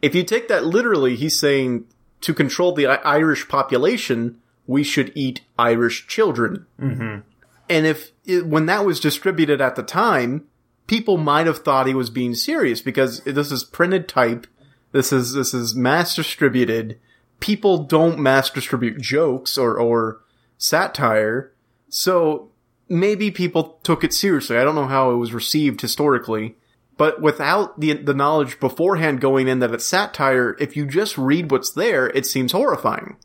If you take that literally, he's saying to control the I- Irish population, we should eat Irish children. Mm-hmm. And if it, when that was distributed at the time, people might have thought he was being serious because this is printed type. This is this is mass distributed. People don't mass distribute jokes or or satire, so maybe people took it seriously. I don't know how it was received historically, but without the the knowledge beforehand going in that it's satire, if you just read what's there, it seems horrifying.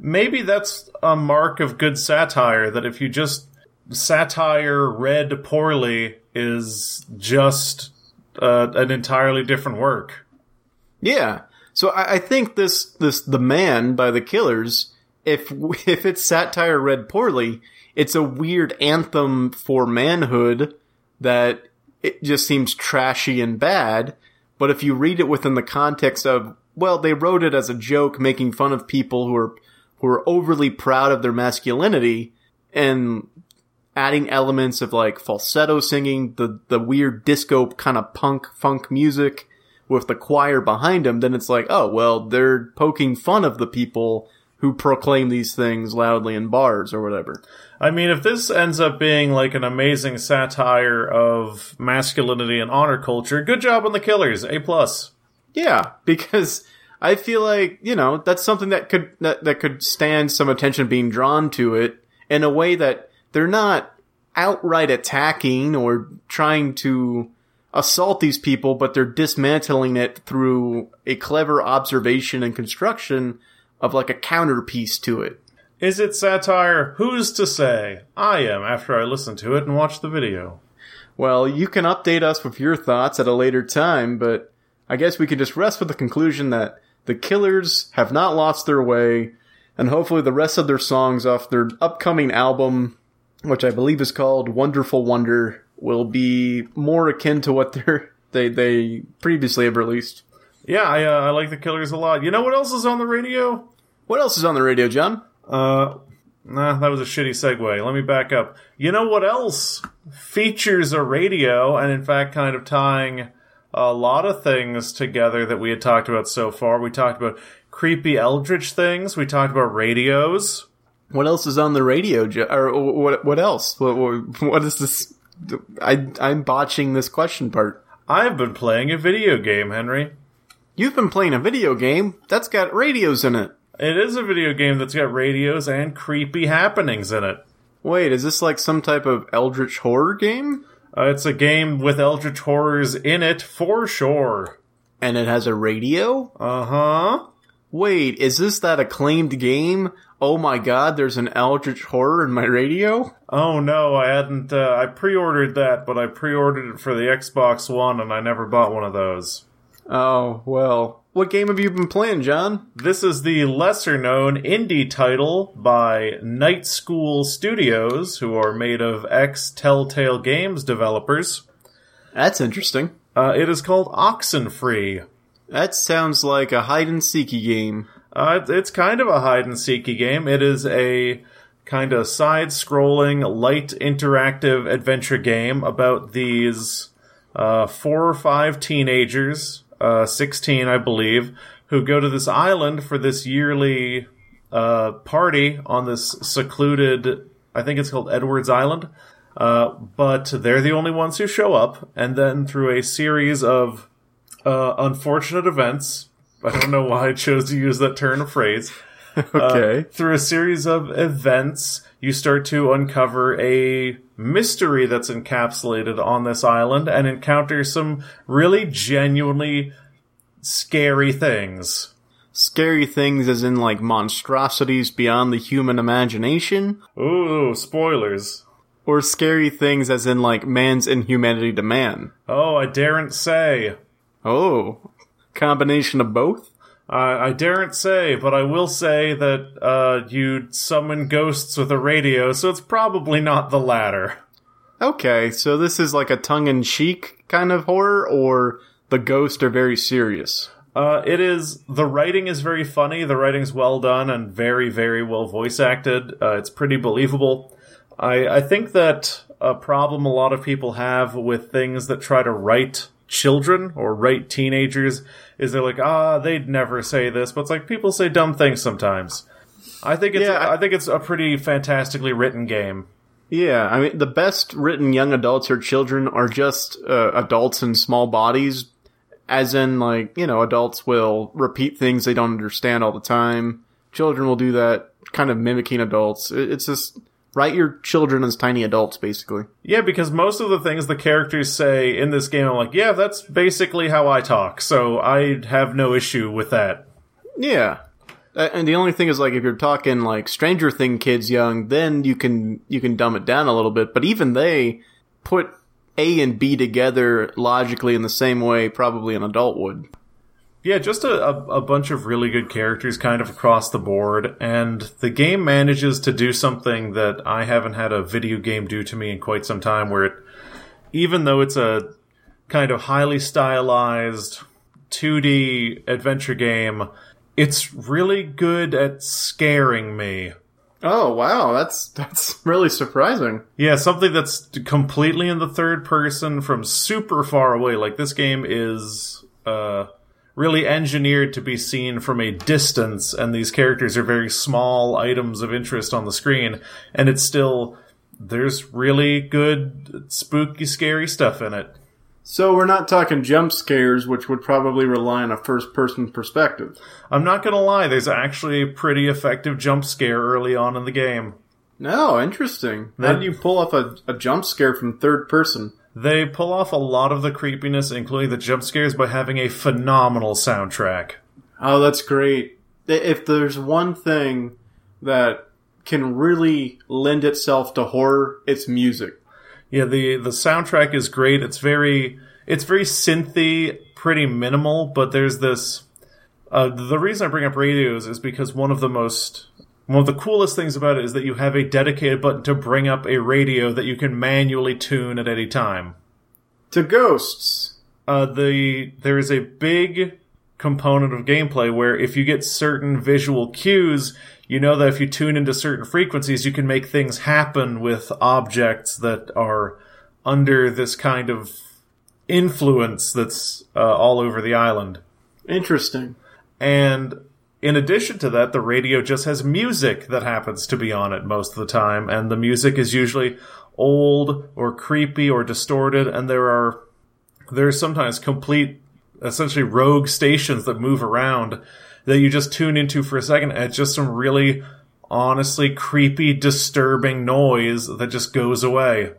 Maybe that's a mark of good satire that if you just satire read poorly is just uh, an entirely different work. Yeah. So I, I think this this the man by the Killers. If if it's satire read poorly, it's a weird anthem for manhood that it just seems trashy and bad. But if you read it within the context of well, they wrote it as a joke, making fun of people who are who are overly proud of their masculinity and adding elements of like falsetto singing, the the weird disco kind of punk funk music with the choir behind him, then it's like, oh, well, they're poking fun of the people who proclaim these things loudly in bars or whatever. I mean, if this ends up being like an amazing satire of masculinity and honor culture, good job on the killers. A plus. Yeah, because I feel like, you know, that's something that could that, that could stand some attention being drawn to it in a way that they're not outright attacking or trying to assault these people, but they're dismantling it through a clever observation and construction of like a counterpiece to it. Is it satire? Who's to say? I am after I listen to it and watch the video. Well, you can update us with your thoughts at a later time, but I guess we can just rest with the conclusion that the Killers have not lost their way, and hopefully the rest of their songs off their upcoming album, which I believe is called Wonderful Wonder, will be more akin to what they're, they they previously have released. Yeah, I, uh, I like the killers a lot. You know what else is on the radio? What else is on the radio, John? Uh, nah, that was a shitty segue. Let me back up. You know what else features a radio, and in fact, kind of tying a lot of things together that we had talked about so far. We talked about creepy eldritch things. We talked about radios. What else is on the radio, Jo- or what? What else? What, what, what is this? I I'm botching this question part. I've been playing a video game, Henry. You've been playing a video game that's got radios in it. It is a video game that's got radios and creepy happenings in it. Wait, is this like some type of eldritch horror game? Uh, it's a game with eldritch horrors in it for sure. And it has a radio? Uh huh. Wait, is this that acclaimed game? Oh my god, there's an eldritch horror in my radio? Oh no, I hadn't. Uh, I pre-ordered that, but I pre-ordered it for the Xbox One, and I never bought one of those. Oh, well. What game have you been playing, John? This is the lesser-known indie title by Night School Studios, who are made of ex-Telltale Games developers. That's interesting. Uh, it is called Oxenfree. That sounds like a hide and seeky game. Uh, it's- kind of a hide and seeky game. It is a kind of side scrolling, light interactive adventure game about these uh, four or five teenagers, uh, 16, I believe, who go to this island for this yearly uh, party on this secluded, I think it's called Edwards Island. Uh, but they're the only ones who show up, and then through a series of uh, unfortunate events, I don't know why I chose to use that turn of phrase. Okay. Through a series of events, you start to uncover a mystery that's encapsulated on this island and encounter some really genuinely scary things. Scary things as in like monstrosities beyond the human imagination? Ooh, spoilers. Or scary things as in like man's inhumanity to man? Oh, I daren't say. Oh, combination of both? I I daren't say, but I will say that uh, you summon ghosts with a radio, so it's probably not the latter. Okay, so this is like a tongue-in-cheek kind of horror, or the ghosts are very serious. Uh, it is the writing is very funny. The writing's well done and very, very well voice acted. Uh, it's pretty believable. I I think that a problem a lot of people have with things that try to write children or write teenagers is they're like, ah, they'd never say this, but it's like people say dumb things sometimes. I think it's Yeah, I- I think it's a pretty fantastically written game. Yeah, I mean, the best written young adults or children are just uh, adults in small bodies, as in, like, you know, adults will repeat things they don't understand all the time. Children will do that, kind of mimicking adults. It- It's just write your children as tiny adults, basically. Yeah, because most of the things the characters say in this game, I'm like, yeah, that's basically how I talk, so I have no issue with that. Yeah. And the only thing is, like, if you're talking like Stranger Thing kids young, then you can you can dumb it down a little bit. But even they put A and B together logically in the same way probably an adult would. Yeah, just a, a, a bunch of really good characters kind of across the board, and the game manages to do something that I haven't had a video game do to me in quite some time, where it, even though it's a kind of highly stylized 2D adventure game, it's really good at scaring me. Oh wow, that's that's really surprising. Yeah, something that's completely in the third person from super far away. Like this game is uh, really engineered to be seen from a distance, and these characters are very small items of interest on the screen, and it's still there's really good spooky, scary stuff in it. So we're not talking jump scares, which would probably rely on a first person perspective. I'm not gonna lie, there's actually a pretty effective jump scare early on in the game. No, interesting. How Then- do you pull off a, a jump scare from third person? They pull off a lot of the creepiness, including the jump scares, by having a phenomenal soundtrack. Oh, that's great. If there's one thing that can really lend itself to horror, it's music. Yeah, the the soundtrack is great. It's very it's very synthy, pretty minimal, but there's this uh, the reason I bring up radios is because one of the most one of the coolest things about it is that you have a dedicated button to bring up a radio that you can manually tune at any time. To ghosts. Uh, the there is a big component of gameplay where if you get certain visual cues, you know that if you tune into certain frequencies, you can make things happen with objects that are under this kind of influence that's uh, all over the island. Interesting. And in addition to that, the radio just has music that happens to be on it most of the time, and the music is usually old or creepy or distorted, and there are there are sometimes complete essentially rogue stations that move around that you just tune into for a second and it's just some really honestly creepy disturbing noise that just goes away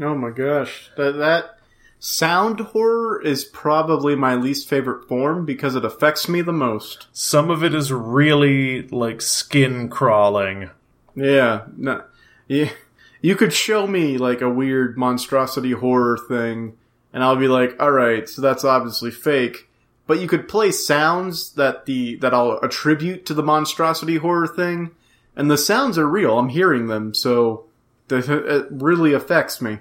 Oh my gosh. That, that sound horror is probably my least favorite form because it affects me the most. some of it is really like skin crawling Yeah. No, yeah. You could show me like a weird monstrosity horror thing and I'll be like, alright, so that's obviously fake. But you could play sounds that the, that I'll attribute to the monstrosity horror thing. And the sounds are real. I'm hearing them. So the, it really affects me.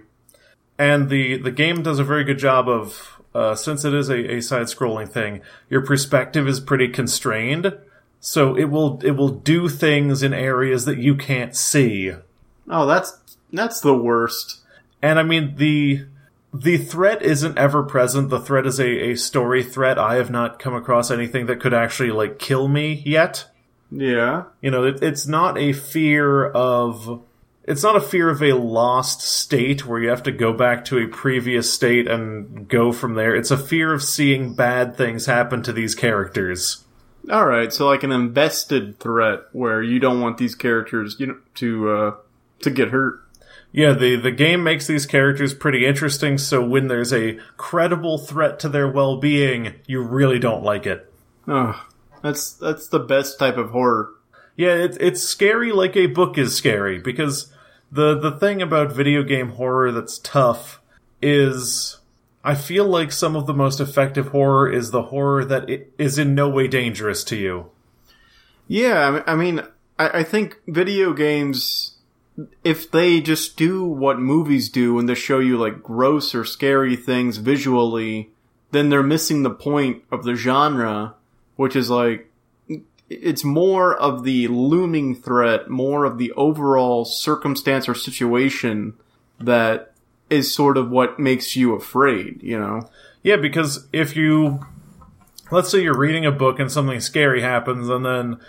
And the the game does a very good job of uh, since it is a, a side scrolling thing your perspective is pretty constrained. So it will it will do things in areas that you can't see. Oh, that's, that's the worst. and i mean the the threat isn't ever present. The threat is a, a story threat. I have not come across anything that could actually like kill me yet. Yeah. you know it, it's not a fear of it's not a fear of a lost state where you have to go back to a previous state and go from there it's a fear of seeing bad things happen to these characters All right, so like an invested threat where you don't want these characters, you know, to uh to get hurt. yeah the the game makes these characters pretty interesting so when there's a credible threat to their well-being you really don't like it Oh, that's that's the best type of horror. Yeah, it, it's scary like a book is scary because the the thing about video game horror that's tough is I feel like some of the most effective horror is the horror that is in no way dangerous to you. Yeah, I mean, I, I think video games, if they just do what movies do and they show you like gross or scary things visually, then they're missing the point of the genre, which is like, it's more of the looming threat, more of the overall circumstance or situation that is sort of what makes you afraid, you know? Yeah, because if you, let's say you're reading a book and something scary happens, and then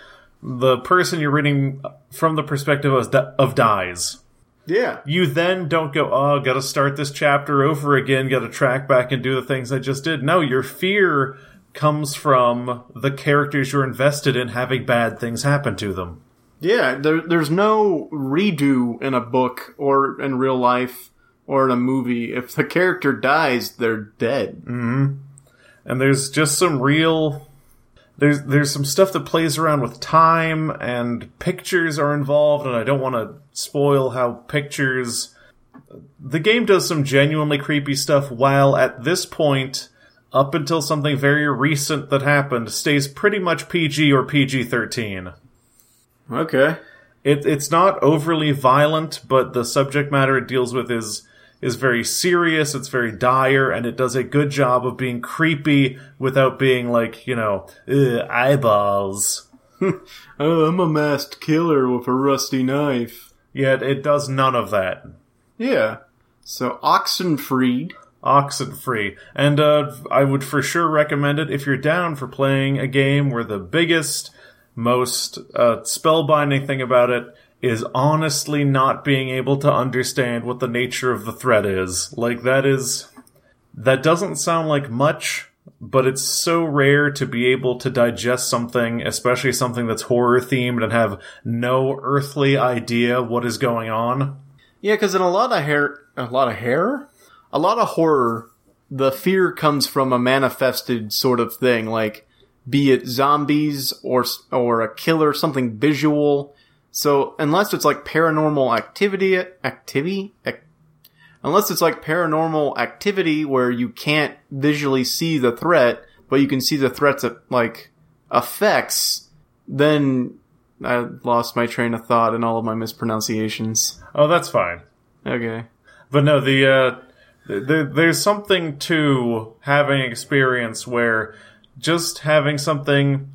the person you're reading from the perspective of, of dies. Yeah. You then don't go, oh, gotta start this chapter over again, gotta track back and do the things I just did. No, your fear comes from the characters you're invested in having bad things happen to them. Yeah, there, there's no redo in a book or in real life or in a movie. If the character dies, they're dead. Mm-hmm. And there's just some real there's there's some stuff that plays around with time and pictures are involved and I don't want to spoil how pictures the game does some genuinely creepy stuff while at this point up until something very recent that happened stays pretty much PG or PG-13. Okay. It, it's not overly violent, but the subject matter it deals with is is very serious. It's very dire, and it does a good job of being creepy without being like you know eyeballs. Oh, I'm a masked killer with a rusty knife. Yet it does none of that. Yeah. So Oxenfried. Oxenfree, and uh, I would for sure recommend it if you're down for playing a game where the biggest, most uh, spellbinding thing about it is honestly not being able to understand what the nature of the threat is. Like that is that doesn't sound like much, but it's so rare to be able to digest something, especially something that's horror themed and have no earthly idea what is going on. Yeah, because in a lot of hair, a lot of hair, a lot of horror, the fear comes from a manifested sort of thing, like be it zombies or or a killer, something visual. So unless it's like paranormal activity, activity, ac- unless it's like paranormal activity where you can't visually see the threat, but you can see the threat's like effects, then I lost my train of thought and all of my mispronunciations. Oh, that's fine. Okay. But no, the uh, there, there's something to having experience where just having something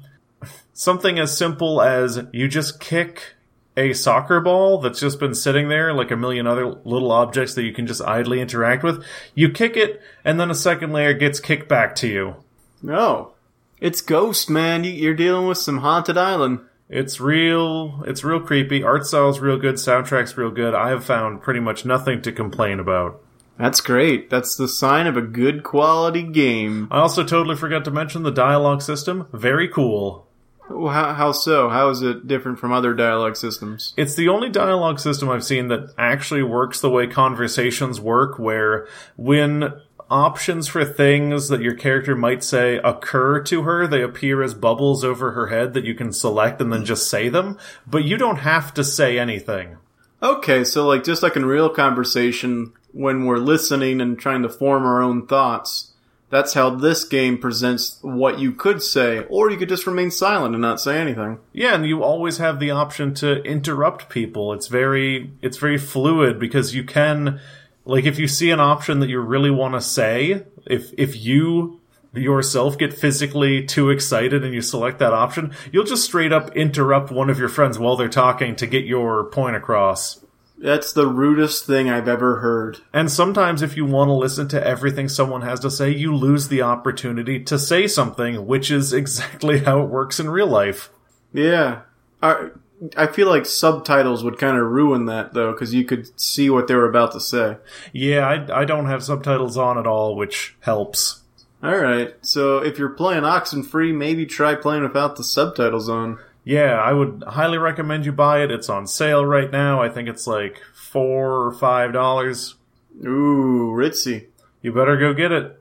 something as simple as you just kick a soccer ball that's just been sitting there like a million other little objects that you can just idly interact with. You kick it, and then a second layer gets kicked back to you. No. It's Ghost, man. You- You're dealing with some haunted island. It's real. It's real creepy. Art style's real good. Soundtrack's real good. I have found pretty much nothing to complain about. That's great. That's the sign of a good quality game. I also totally forgot to mention the dialogue system. Very cool. How, how so? How is it different from other dialogue systems? It's the only dialogue system I've seen that actually works the way conversations work, where when options for things that your character might say occur to her, they appear as bubbles over her head that you can select and then just say them, but you don't have to say anything. Okay, so like just like in real conversation, when we're listening and trying to form our own thoughts, that's how this game presents what you could say, or you could just remain silent and not say anything. Yeah, and you always have the option to interrupt people. It's very it's very fluid because you can like if you see an option that you really want to say, if if you yourself get physically too excited and you select that option, you'll just straight up interrupt one of your friends while they're talking to get your point across. That's the rudest thing I've ever heard. And sometimes if you want to listen to everything someone has to say, you lose the opportunity to say something, which is exactly how it works in real life. Yeah. I, I feel like subtitles would kind of ruin that though, because you could see what they were about to say. Yeah, I, I don't have subtitles on at all, which helps. Alright, so if you're playing Oxenfree, maybe try playing without the subtitles on. Yeah, I would highly recommend you buy it. It's on sale right now. I think it's like four or five dollars. Ooh, ritzy. You better go get it.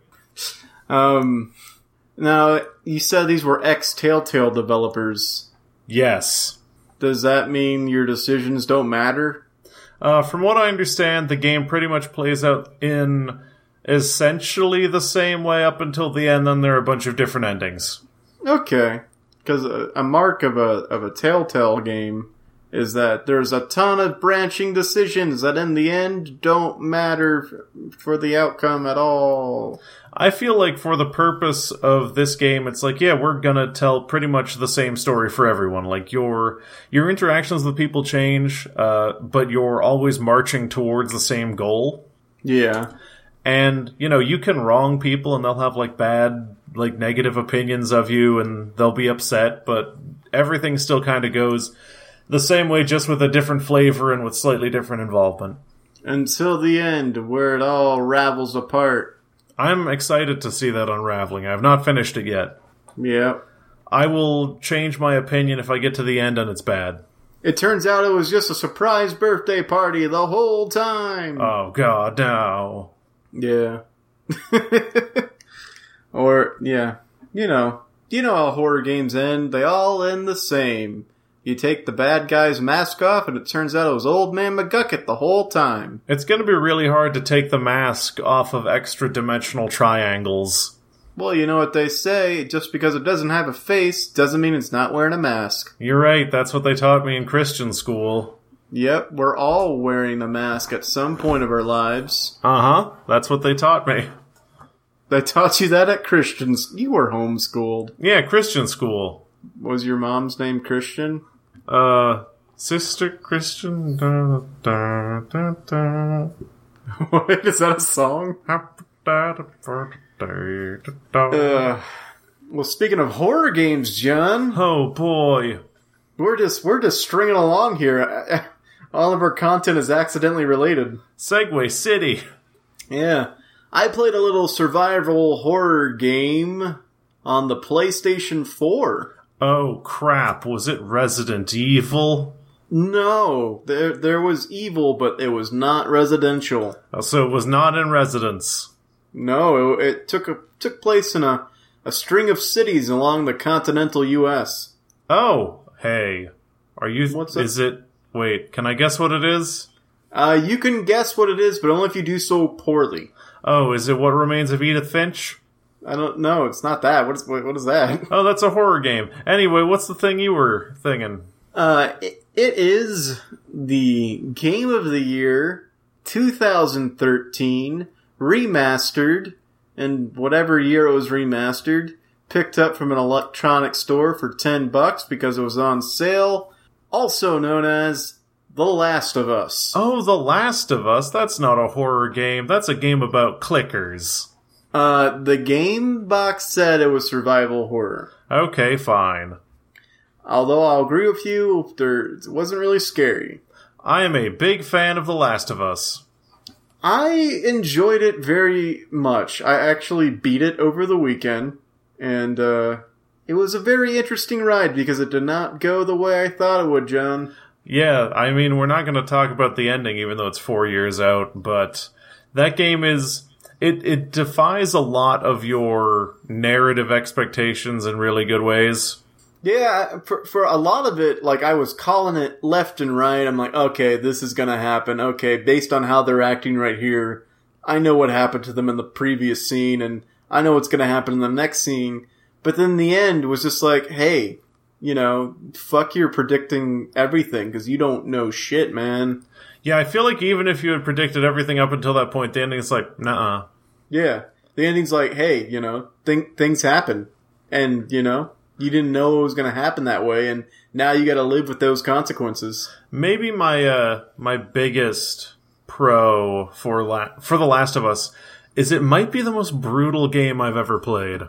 Um, now, you said these were ex Telltale developers. Yes. Does that mean your decisions don't matter? Uh, from what I understand, the game pretty much plays out in essentially the same way up until the end. Then there are a bunch of different endings. Okay, because a, a mark of a of a Telltale game is that there's a ton of branching decisions that in the end don't matter f- for the outcome at all. I feel like for the purpose of this game, it's like, yeah, we're gonna tell pretty much the same story for everyone. Like your your interactions with people change, uh, but you're always marching towards the same goal. Yeah, And you know, you can wrong people, and they'll have like bad, like negative opinions of you, and they'll be upset. But everything still kind of goes the same way, just with a different flavor and with slightly different involvement. until the end where it all ravels apart. I'm excited to see that unraveling. I've not finished it yet. Yeah. I will change my opinion if I get to the end and it's bad. It turns out it was just a surprise birthday party the whole time. Oh god, no. Yeah. or yeah, you know, you know how horror games end. They all end the same. You take the bad guy's mask off, and it turns out it was Old Man McGucket the whole time. It's gonna be really hard to take the mask off of extra dimensional triangles. Well, you know what they say. Just because it doesn't have a face doesn't mean it's not wearing a mask. You're right, that's what they taught me in Christian school. Yep, we're all wearing a mask at some point of our lives. Uh huh, that's what they taught me. They taught you that at Christians. You were homeschooled. Yeah, Christian school. Was your mom's name Christian? Uh, Sister Christian. Da, da, da, da. Wait, is that a song? Happy birthday, da, da. Uh, well, speaking of horror games, John, Oh boy. we're just we're just stringing along here. All of our content is accidentally related. Segue City. Yeah, I played a little survival horror game on the PlayStation 4. Oh crap, was it Resident Evil? No, there there was evil, but it was not residential. Oh, so it was not in residence. No, it, it took a, took place in a a string of cities along the continental U.S. Oh, hey. Are you. What's that? is it. Wait, can I guess what it is? Uh, you can guess what it is, but only if you do so poorly. Oh, is it What Remains of Edith Finch? I don't know. It's not that. What is what, is that? Oh, that's a horror game. Anyway, what's the thing you were thinking? Uh, it, it is the game of the year 2013 remastered, and whatever year it was remastered, picked up from an electronic store for 10 bucks because it was on sale, also known as The Last of Us. Oh, The Last of Us. That's not a horror game. That's a game about clickers. Uh, the game box said it was survival horror. Okay, fine. Although I'll agree with you, there, it wasn't really scary. I am a big fan of The Last of Us. I enjoyed it very much. I actually beat it over the weekend, and uh, it was a very interesting ride because it did not go the way I thought it would, John. Yeah, I mean, we're not going to talk about the ending, even though it's four years out, but that game is. It, it defies a lot of your narrative expectations in really good ways. Yeah, for for a lot of it, like I was calling it left and right. I'm like, okay, this is gonna happen. Okay, based on how they're acting right here, I know what happened to them in the previous scene, and I know what's gonna happen in the next scene. But then the end was just like, hey, you know, fuck your predicting everything because you don't know shit, man. Yeah, I feel like even if you had predicted everything up until that point, the ending is like, nah. Yeah, the ending's like, hey, you know, th- things happen, and you know, you didn't know it was gonna happen that way, and now you got to live with those consequences. Maybe my uh my biggest pro for la- for The Last of Us is it might be the most brutal game I've ever played.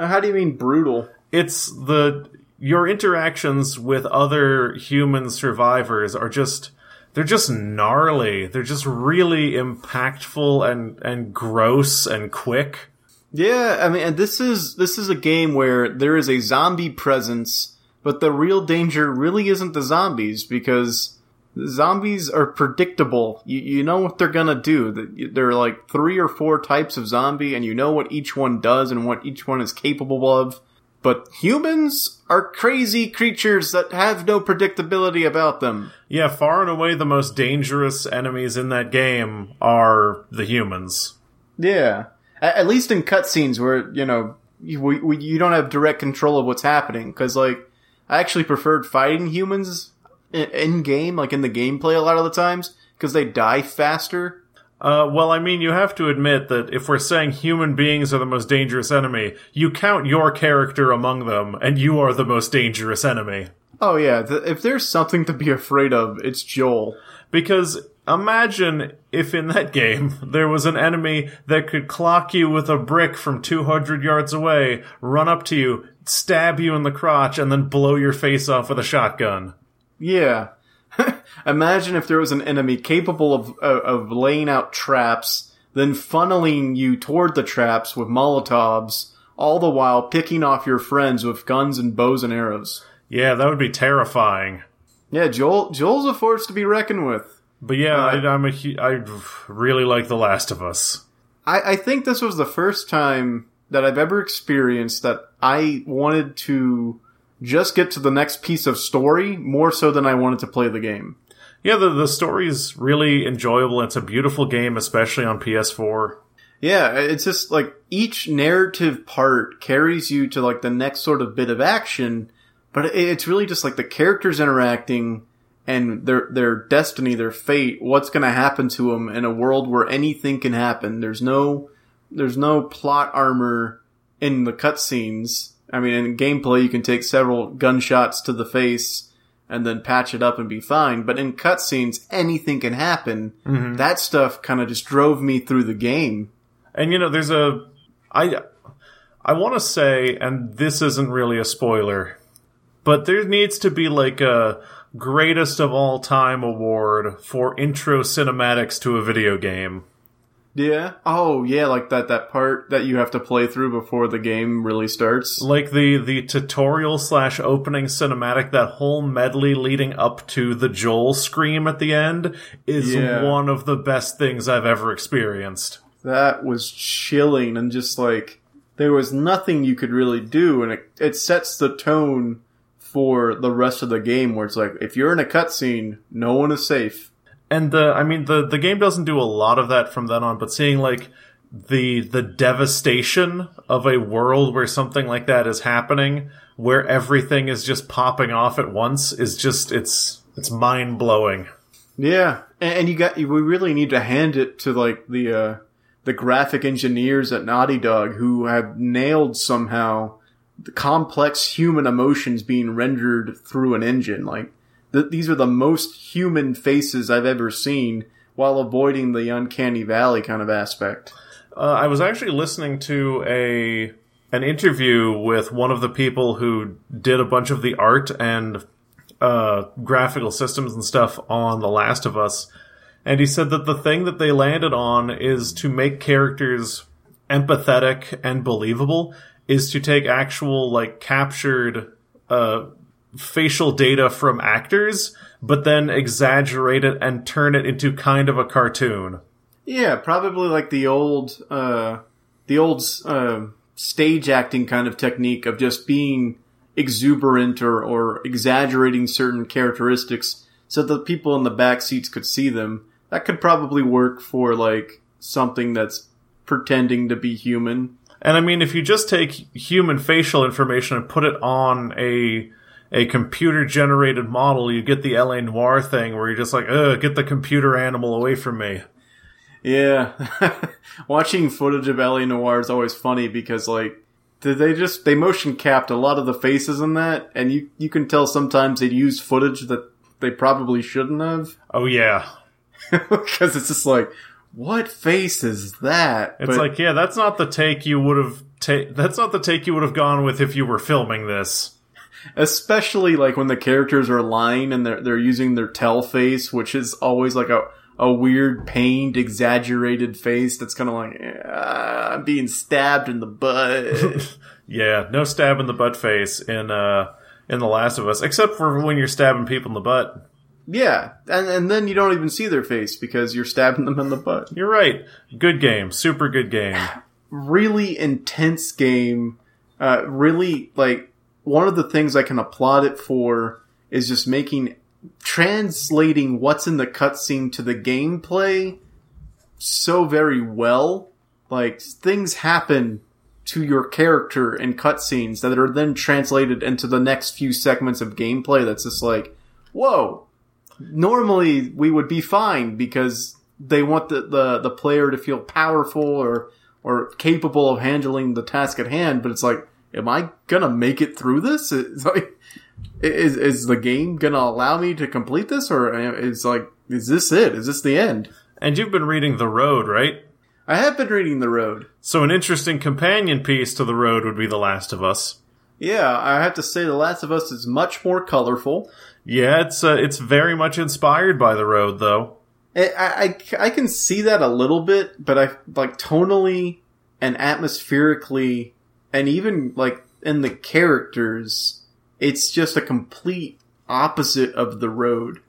Uh, how do you mean brutal? It's the your interactions with other human survivors are just they're just gnarly. They're just really impactful and and gross and quick. Yeah, I mean, and this is this is a game where there is a zombie presence, but the real danger really isn't the zombies because zombies are predictable. You you know what they're gonna do. There are like three or four types of zombie, and you know what each one does and what each one is capable of. But humans are crazy creatures that have no predictability about them. Yeah, far and away the most dangerous enemies in that game are the humans. Yeah, at, at least in cutscenes where you know you, we, we, you don't have direct control of what's happening. Because like, I actually preferred fighting humans in, game, like in the gameplay, a lot of the times because they die faster. Uh, well, I mean, you have to admit that if we're saying human beings are the most dangerous enemy, you count your character among them, and you are the most dangerous enemy. Oh yeah, if there's something to be afraid of, it's Joel. Because imagine if in that game there was an enemy that could clock you with a brick from 200 yards away, run up to you, stab you in the crotch, and then blow your face off with a shotgun. Yeah. Imagine if there was an enemy capable of, of of laying out traps, then funneling you toward the traps with Molotovs, all the while picking off your friends with guns and bows and arrows. Yeah, that would be terrifying. Yeah, Joel Joel's a force to be reckoned with. But yeah, Uh, I, I'm a, I really like The Last of Us. I, I think this was the first time that I've ever experienced that I wanted to just get to the next piece of story more so than I wanted to play the game. Yeah, the the story's really enjoyable. It's a beautiful game, especially on PS4. Yeah, it's just like each narrative part carries you to like the next sort of bit of action, but it's really just like the characters interacting and their their destiny, their fate, what's going to happen to them in a world where anything can happen. There's no there's no plot armor in the cutscenes. I mean, in gameplay, you can take several gunshots to the face and then patch it up and be fine. But in cutscenes, anything can happen. Mm-hmm. That stuff kind of just drove me through the game. And you know, there's a I I want to say, and this isn't really a spoiler, but there needs to be like a greatest of all time award for intro cinematics to a video game. Yeah. Oh, yeah, like that that part that you have to play through before the game really starts. Like the the tutorial slash opening cinematic, that whole medley leading up to the Joel scream at the end is Yeah. one of the best things I've ever experienced. That was chilling and just like there was nothing you could really do and it it sets the tone for the rest of the game where it's like if you're in a cutscene, no one is safe. And the, I mean, the the game doesn't do a lot of that from then on, but seeing like the the devastation of a world where something like that is happening, where everything is just popping off at once, is just it's it's mind blowing. Yeah, and, and you got we really need to hand it to like the uh, the graphic engineers at Naughty Dog who have nailed somehow the complex human emotions being rendered through an engine. Like th- these are the most human faces I've ever seen, while avoiding the uncanny valley kind of aspect. Uh, I was actually listening to a an interview with one of the people who did a bunch of the art and uh, graphical systems and stuff on The Last of Us, and he said that the thing that they landed on is to make characters empathetic and believable is to take actual like captured uh, facial data from actors, but then exaggerate it and turn it into kind of a cartoon. Yeah, probably like the old, uh, the old uh, stage acting kind of technique of just being exuberant or, or exaggerating certain characteristics so that people in the back seats could see them. That could probably work for like something that's pretending to be human. And I mean, if you just take human facial information and put it on a a computer generated model, you get the LA Noire thing where you're just like, ugh, get the computer animal away from me. Yeah. Watching footage of LA Noire is always funny because like did they just they motion capped a lot of the faces in that and you you can tell sometimes they'd use footage that they probably shouldn't have Oh yeah. because it's just like what face is that? It's But- like, yeah, that's not the take you would have ta- that's not the take you would have gone with if you were filming this. Especially like when the characters are lying and they're they're using their tell face, which is always like a a weird, pained, exaggerated face that's kind of like ah, I'm being stabbed in the butt. Yeah, no stab in the butt face in uh in The Last of Us, except for when you're stabbing people in the butt. yeah, and and then you don't even see their face because you're stabbing them in the butt. You're right. Good game. Super good game. really intense game. Uh, really, like, one of the things I can applaud it for is just making, translating what's in the cutscene to the gameplay so very well. like things happen to your character in cutscenes that are then translated into the next few segments of gameplay that's just like, whoa. Normally we would be fine because they want the, the, the player to feel powerful or or capable of handling the task at hand, but it's like, am I gonna make it through this? It's like, is is the game gonna allow me to complete this, or is like, is this it? Is this the end? And you've been reading The Road, right? I have been reading The Road. So an interesting companion piece to The Road would be The Last of Us. Yeah, I have to say, The Last of Us is much more colorful. Yeah, it's uh, it's very much inspired by The Road, though. I, I, I can see that a little bit, but I like tonally and atmospherically, and even like in the characters, it's just a complete opposite of the road.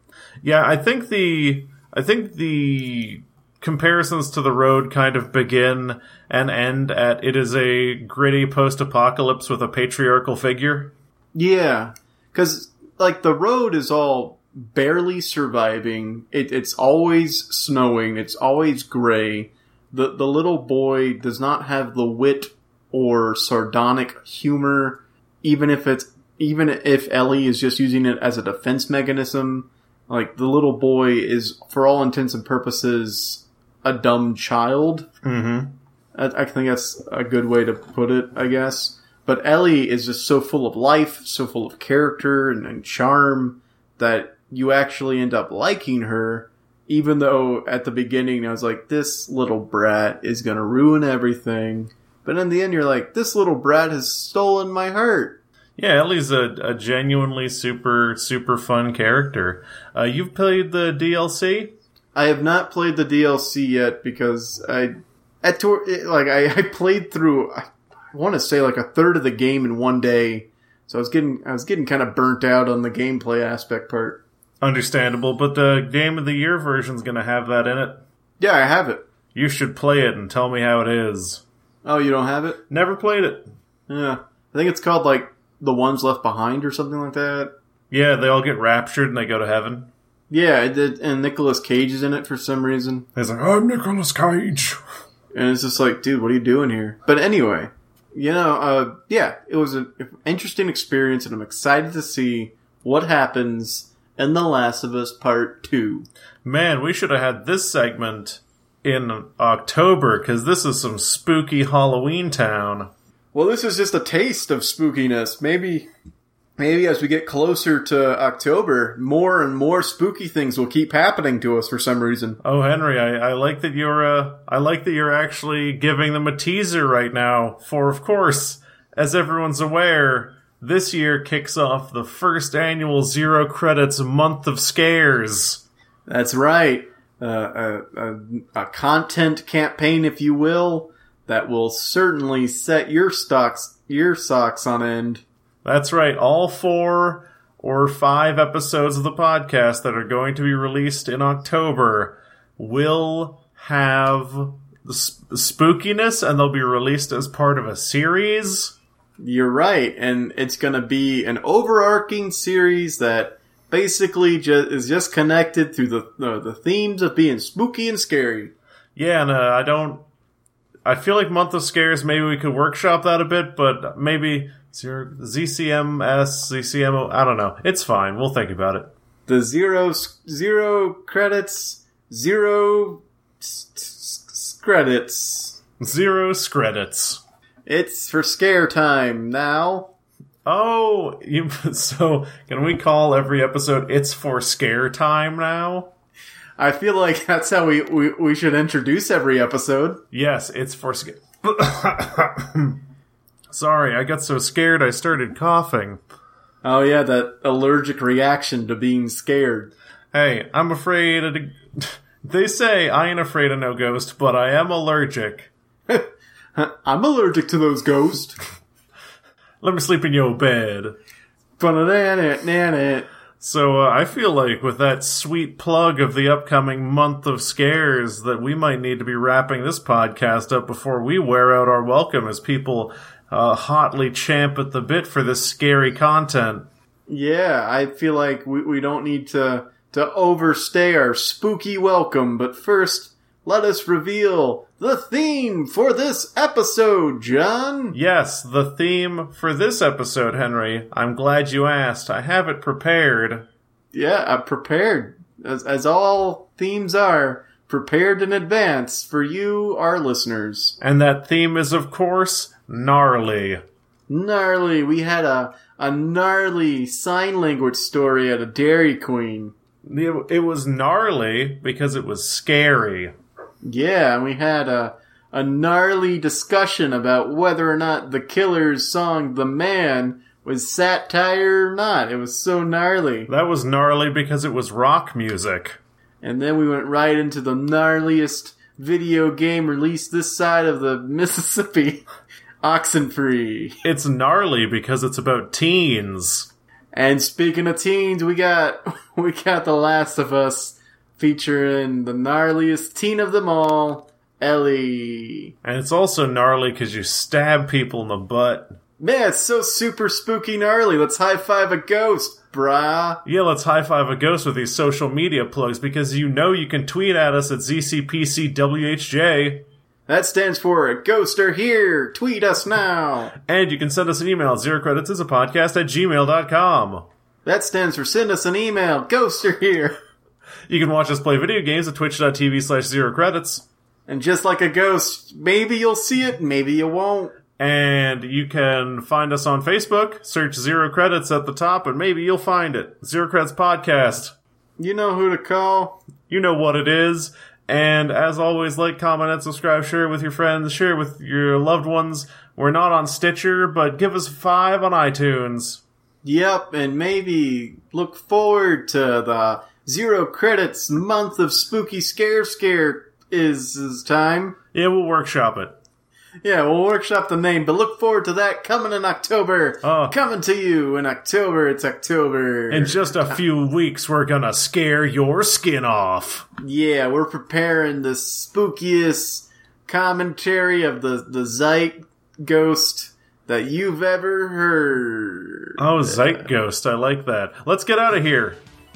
Yeah, I think the I think the comparisons to the road kind of begin and end at it is a gritty post-apocalypse with a patriarchal figure. Yeah, because like the road is all barely surviving. It, it's always snowing. It's always gray. The the little boy does not have the wit or sardonic humor, even if it's even if Ellie is just using it as a defense mechanism. Like the little boy is, for all intents and purposes, a dumb child. Mm-hmm. I, I think that's a good way to put it, I guess. But Ellie is just so full of life, so full of character and, and charm that you actually end up liking her, even though at the beginning I was like, this little brat is gonna ruin everything. But in the end, you're like, this little brat has stolen my heart. Yeah, Ellie's a, a genuinely super super fun character. Uh, you've played the DLC. I have not played the DLC yet because I, at tor- it- like I, I played through. I want to say like a third of the game in one day, so I was getting I was getting kind of burnt out on the gameplay aspect part. Understandable, but the Game of the Year version's going to have that in it. Yeah, I have it. You should play it and tell me how it is. Oh, you don't have it? Never played it. Yeah, I think it's called like the ones left behind or something like that. Yeah, they all get raptured and they go to heaven. Yeah, it did, and Nicolas Cage is in it for some reason, He's like, I'm Nicolas Cage. and it's just like, dude, what are you doing here? But anyway, you know, uh, yeah, it was an interesting experience, and I'm excited to see what happens in The Last of Us Part Two. Man, we should have had this segment in October because this is some spooky Halloween town. Well, this is just a taste of spookiness. Maybe, maybe as we get closer to October, more and more spooky things will keep happening to us for some reason. Oh, Henry, I, I like that you're uh, I like that you're actually giving them a teaser right now. For of course, as everyone's aware, this year kicks off the first annual zero credits month of scares. That's right. Uh, a, a, a content campaign, if you will, that will certainly set your stocks, your socks on end. That's right, all four or five episodes of the podcast that are going to be released in October will have the sp- spookiness and they'll be released as part of a series. You're right, and it's going to be an overarching series that basically ju- is just connected through the uh, the themes of being spooky and scary. Yeah, and uh, I don't. I feel like Month of Scares, maybe we could workshop that a bit, but maybe zero, ZCMS, ZCMO, I don't know. It's fine. We'll think about it. The zero zero credits, zero credits. Zero credits. It's for scare time now. Oh, you, so can we call every episode "It's for Scare Time" now? I feel like that's how we, we, we should introduce every episode. Yes, it's for scare. Sorry, I got so scared I started coughing. Oh yeah, that allergic reaction to being scared. Hey, I'm afraid of. the- They say I ain't afraid of no ghost, but I am allergic. I'm allergic to those ghosts. Let me sleep in your bed. So uh, I feel like with that sweet plug of the upcoming month of scares, that we might need to be wrapping this podcast up before we wear out our welcome as people uh, hotly champ at the bit for this scary content. Yeah, I feel like we, we don't need to to overstay our spooky welcome, but first let us reveal the theme for this episode, John. Yes, the theme for this episode, Henry. I'm glad you asked. I have it prepared. Yeah, I'm prepared, as, as all themes are, prepared in advance for you, our listeners. And that theme is, of course, gnarly. Gnarly. We had a, a gnarly sign language story at a Dairy Queen. It, it was gnarly because it was scary. Yeah, and we had a, a gnarly discussion about whether or not the Killers' song The Man was satire or not. It was so gnarly. That was gnarly because it was rock music. And then we went right into the gnarliest video game released this side of the Mississippi. Oxenfree. It's gnarly because it's about teens. And speaking of teens, we got we got The Last of Us featuring the gnarliest teen of them all, Ellie. And it's also gnarly because you stab people in the butt. Man, it's so super spooky gnarly. Let's high five a ghost, brah. Yeah, let's high five a ghost with these social media plugs because you know you can tweet at us at ZCPCWHJ. That stands for a Ghost Ghoster Here. Tweet us now. And you can send us an email at zero credits is a podcast at gmail.com. That stands for send us an email. Ghost Ghoster Here. You can watch us play video games at twitch.tv slash zero credits. And just like a ghost, maybe you'll see it, maybe you won't. And you can find us on Facebook, search zero credits at the top, and maybe you'll find it. Zero Credits Podcast. You know who to call. You know what it is. And as always, like, comment, and subscribe, share with your friends, share with your loved ones. We're not on Stitcher, but give us five on iTunes. Yep, and maybe look forward to the zero credits month of spooky scare scare is, is time. Yeah, we'll workshop it. Yeah, we'll workshop the name, but look forward to that coming in October. Oh. Coming to you in October. It's October. In just a few weeks, we're gonna scare your skin off. yeah, we're preparing the spookiest commentary of the the Zeit ghost that you've ever heard. Oh, Zeitghost, I like that. Let's get out of here.